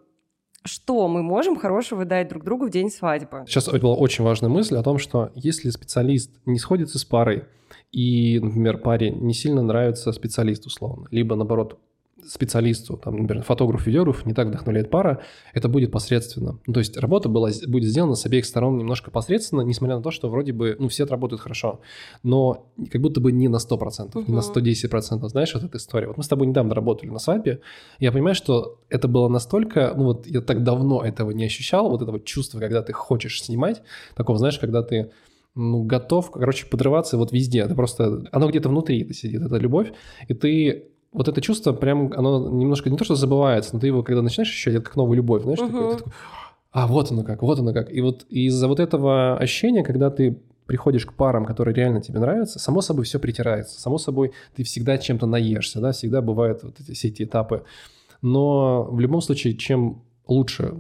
что мы можем хорошего дать друг другу в день свадьбы? Сейчас была очень важная мысль о том, что если специалист не сходится с парой, и, например, паре не сильно нравится специалист условно, либо наоборот специалисту, там, например, фотограф, видеограф, не так вдохновляет пара, это будет посредственно. Ну, то есть работа была, будет сделана с обеих сторон немножко посредственно, несмотря на то, что вроде бы, ну, все работают хорошо, но как будто бы не на 100%, угу. не на 110%, знаешь, вот эта история. Вот мы с тобой недавно работали на свадьбе, я понимаю, что это было настолько, ну, вот я так давно этого не ощущал, вот этого чувства, когда ты хочешь снимать, такого, знаешь, когда ты ну, готов, короче, подрываться вот везде. Это просто, оно где-то внутри сидит, это любовь, и ты вот это чувство прям, оно немножко не то, что забывается, но ты его, когда начинаешь ощущать, это как новую любовь, знаешь, uh-huh. такой, такой, а вот оно как, вот оно как. И вот из-за вот этого ощущения, когда ты приходишь к парам, которые реально тебе нравятся, само собой все притирается, само собой ты всегда чем-то наешься, да, всегда бывают вот эти, все эти этапы. Но в любом случае, чем лучше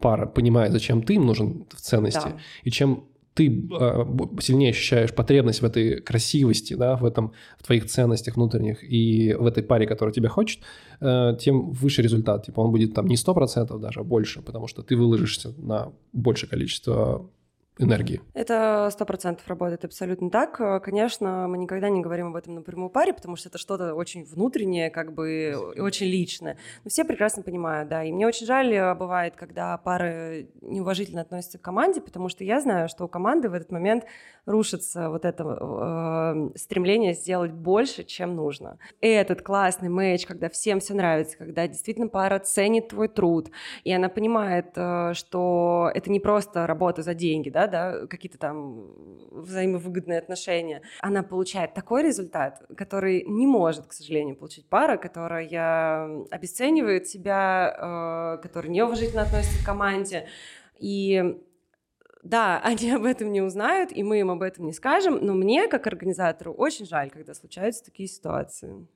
пара понимает, зачем ты им нужен в ценности, да. и чем ты э, сильнее ощущаешь потребность в этой красивости, да, в этом, в твоих ценностях внутренних и в этой паре, которая тебя хочет, э, тем выше результат. Типа он будет там не 100% даже, а больше, потому что ты выложишься на большее количество энергии. Это сто процентов работает абсолютно так. Конечно, мы никогда не говорим об этом напрямую паре, потому что это что-то очень внутреннее, как бы очень личное. Но все прекрасно понимают, да. И мне очень жаль э, бывает, когда пары неуважительно относятся к команде, потому что я знаю, что у команды в этот момент рушится вот это э, стремление сделать больше, чем нужно. И этот классный мэч, когда всем все нравится, когда действительно пара ценит твой труд, и она понимает, э, что это не просто работа за деньги, да, да, какие-то там взаимовыгодные отношения, она получает такой результат, который не может, к сожалению, получить пара, которая обесценивает себя, э, которая неуважительно относится к команде. И да, они об этом не узнают, и мы им об этом не скажем, но мне, как организатору, очень жаль, когда случаются такие ситуации.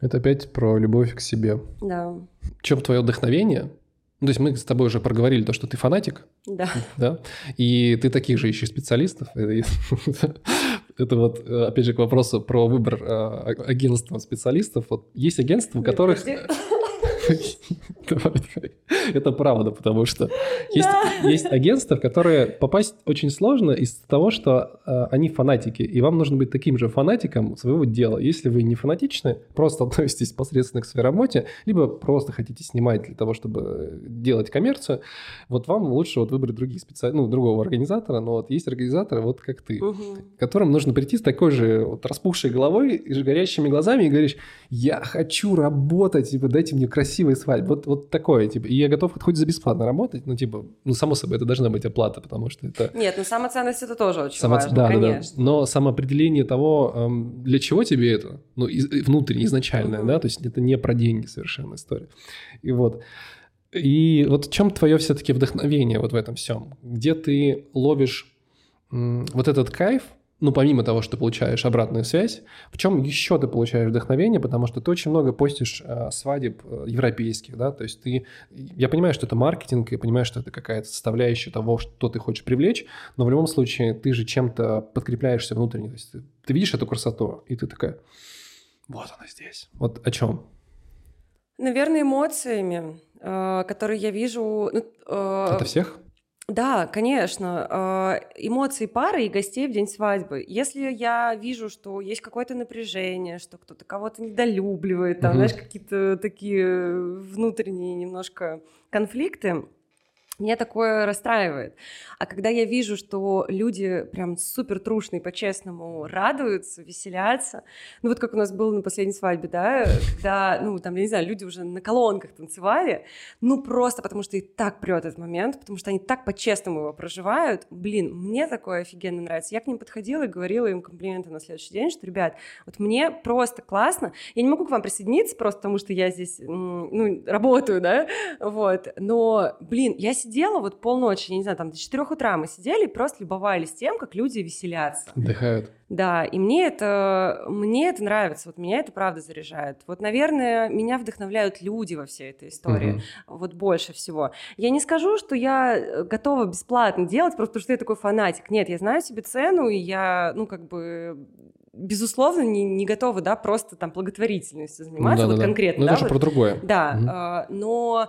Это опять про любовь к себе. Да. В чем твое вдохновение? Ну, то есть мы с тобой уже проговорили то, что ты фанатик. Да. Да. И ты таких же ищешь специалистов. Это вот, опять же, к вопросу про выбор а, агентства специалистов. Вот есть агентства, у которых... Это правда, потому что есть, есть агентства, в которые попасть очень сложно из-за того, что э, они фанатики, и вам нужно быть таким же фанатиком своего дела. Если вы не фанатичны, просто относитесь посредственно к своей работе, либо просто хотите снимать для того, чтобы делать коммерцию, вот вам лучше вот выбрать других специалистов, ну, другого организатора, но вот есть организаторы, вот как ты, угу. которым нужно прийти с такой же вот распухшей головой и горящими глазами и говоришь, я хочу работать, типа, дайте мне красивые свадьбы. Вот, вот такое, типа, и я готов хоть за бесплатно работать, ну, типа, ну, само собой, это должна быть оплата, потому что это... Нет, ну, самоценность это тоже очень Само... важно, да, конечно. Да, да. Но самоопределение того, для чего тебе это, ну, внутренне, изначальное, uh-huh. да, то есть это не про деньги совершенно история. И вот... И вот в чем твое все-таки вдохновение вот в этом всем? Где ты ловишь вот этот кайф, ну, помимо того, что получаешь обратную связь, в чем еще ты получаешь вдохновение, потому что ты очень много постишь э, свадеб э, европейских, да, то есть ты, я понимаю, что это маркетинг, я понимаю, что это какая-то составляющая того, что ты хочешь привлечь, но в любом случае ты же чем-то подкрепляешься внутренне, то есть ты, ты видишь эту красоту, и ты такая, вот она здесь. Вот о чем? Наверное, эмоциями, э, которые я вижу. Ну, это всех? Да, конечно. А, эмоции пары и гостей в день свадьбы. Если я вижу, что есть какое-то напряжение, что кто-то кого-то недолюбливает, там, угу. знаешь, какие-то такие внутренние немножко конфликты, меня такое расстраивает. А когда я вижу, что люди прям супер трушные, по-честному радуются, веселятся, ну вот как у нас было на последней свадьбе, да, когда, ну там, я не знаю, люди уже на колонках танцевали, ну просто потому что и так прет этот момент, потому что они так по-честному его проживают, блин, мне такое офигенно нравится. Я к ним подходила и говорила им комплименты на следующий день, что, ребят, вот мне просто классно, я не могу к вам присоединиться просто потому, что я здесь, ну, работаю, да, вот, но, блин, я сидела вот полночи, я не знаю, там до 4 утра мы сидели и просто любовались тем, как люди веселятся. Отдыхают. Да, и мне это, мне это нравится, вот меня это правда заряжает. Вот, наверное, меня вдохновляют люди во всей этой истории, угу. вот больше всего. Я не скажу, что я готова бесплатно делать, просто потому что я такой фанатик. Нет, я знаю себе цену, и я, ну, как бы безусловно, не, не готова, да, просто там благотворительностью заниматься, ну, да, вот да, конкретно. Ну, да, это же вот, про другое. Да, угу. э, но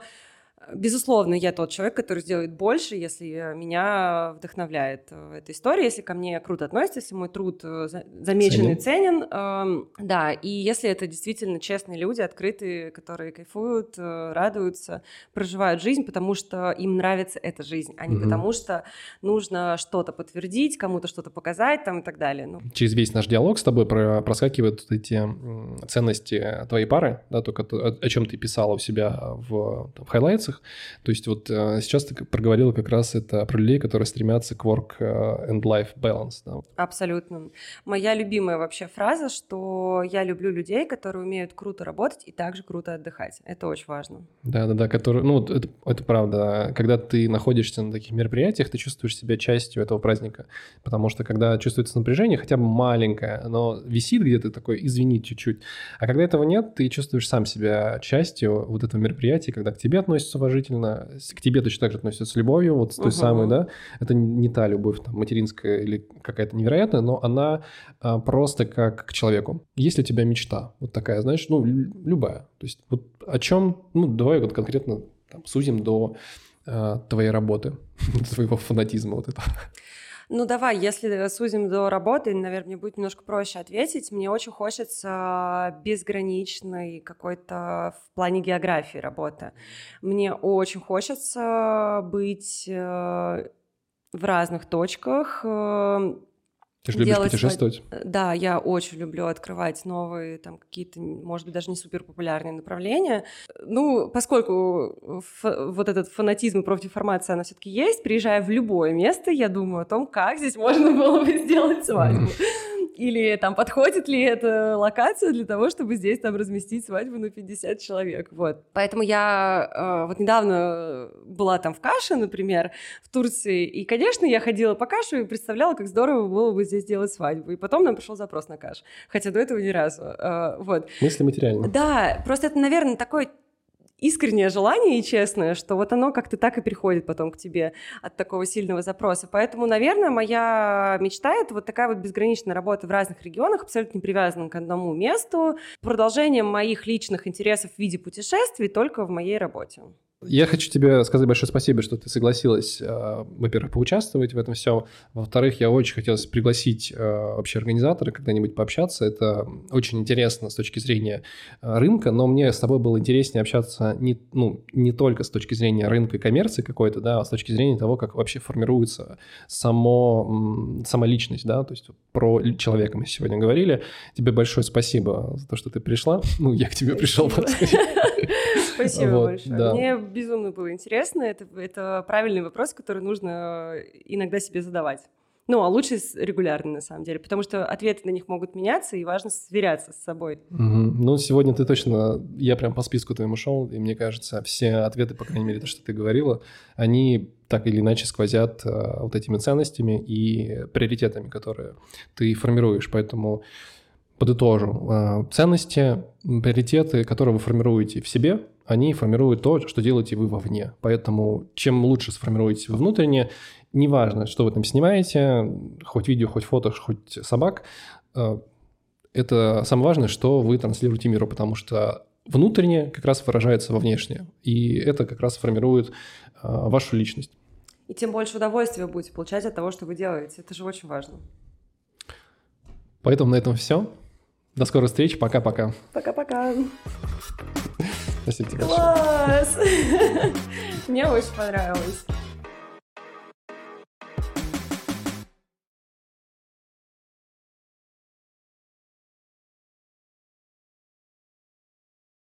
Безусловно, я тот человек, который сделает больше, если меня вдохновляет э, эта история, если ко мне круто относятся, если мой труд э, замечен и ценен. Эм, да, и если это действительно честные люди, открытые, которые кайфуют, э, радуются, проживают жизнь, потому что им нравится эта жизнь, а не угу. потому что нужно что-то подтвердить, кому-то что-то показать там и так далее. Ну. Через весь наш диалог с тобой проскакивают эти ценности твоей пары, да, только о, чем ты писала у себя в, в хайлайтсах, то есть вот э, сейчас ты проговорила как раз это про людей, которые стремятся к work э, and life balance. Да? Абсолютно. Моя любимая вообще фраза, что я люблю людей, которые умеют круто работать и также круто отдыхать. Это очень важно. Да-да-да, которые, ну, это, это правда. Когда ты находишься на таких мероприятиях, ты чувствуешь себя частью этого праздника. Потому что когда чувствуется напряжение, хотя бы маленькое, оно висит где-то такое, извини чуть-чуть. А когда этого нет, ты чувствуешь сам себя частью вот этого мероприятия, когда к тебе относятся уважительно, к тебе точно так же относятся с любовью, вот с той угу. самой, да, это не та любовь там, материнская или какая-то невероятная, но она а, просто как к человеку. Есть ли у тебя мечта вот такая, знаешь, ну, любая, то есть вот о чем, ну, давай вот конкретно там, сузим до а, твоей работы, твоего фанатизма вот этого. Ну давай, если сузим до работы, наверное, мне будет немножко проще ответить. Мне очень хочется безграничной какой-то в плане географии работы. Мне очень хочется быть э, в разных точках, э, ты же любишь путешествовать? Свой... Да, я очень люблю открывать новые, там, какие-то, может быть, даже не супер популярные направления. Ну, поскольку вот этот фанатизм и профдеформация, она все таки есть, приезжая в любое место, я думаю о том, как здесь можно было бы сделать свадьбу или там подходит ли эта локация для того, чтобы здесь там разместить свадьбу на 50 человек, вот. Поэтому я э, вот недавно была там в Каше, например, в Турции, и, конечно, я ходила по Каше и представляла, как здорово было бы здесь делать свадьбу, и потом нам пришел запрос на Каш, хотя до этого ни разу, э, вот. Мысли материально. Да, просто это, наверное, такой искреннее желание и честное, что вот оно как-то так и приходит потом к тебе от такого сильного запроса. Поэтому, наверное, моя мечта — это вот такая вот безграничная работа в разных регионах, абсолютно не привязанная к одному месту, продолжением моих личных интересов в виде путешествий только в моей работе. Я хочу тебе сказать большое спасибо, что ты согласилась, э, во-первых, поучаствовать в этом всем. Во-вторых, я очень хотел пригласить э, вообще организатора когда-нибудь пообщаться. Это очень интересно с точки зрения э, рынка, но мне с тобой было интереснее общаться не, ну, не только с точки зрения рынка и коммерции какой-то, да, а с точки зрения того, как вообще формируется само, сама личность, да, то есть про человека мы сегодня говорили. Тебе большое спасибо за то, что ты пришла. Ну, я к тебе пришел. Спасибо большое. Мне безумно было интересно. Это, это правильный вопрос, который нужно иногда себе задавать. Ну, а лучше регулярно, на самом деле, потому что ответы на них могут меняться, и важно сверяться с собой. Угу. Ну, сегодня ты точно... Я прям по списку твоему шел, и мне кажется, все ответы, по крайней мере, то, что ты говорила, они так или иначе сквозят а, вот этими ценностями и приоритетами, которые ты формируешь. Поэтому подытожу. А, ценности, приоритеты, которые вы формируете в себе, они формируют то, что делаете вы вовне. Поэтому чем лучше сформируете вы внутренне, неважно, что вы там снимаете, хоть видео, хоть фото, хоть собак, э, это самое важное, что вы транслируете миру, потому что внутреннее как раз выражается во внешнее, и это как раз формирует э, вашу личность. И тем больше удовольствия вы будете получать от того, что вы делаете. Это же очень важно. Поэтому на этом все. До скорой встречи. Пока-пока. Пока-пока. Спасибо тебе Класс! Мне очень понравилось.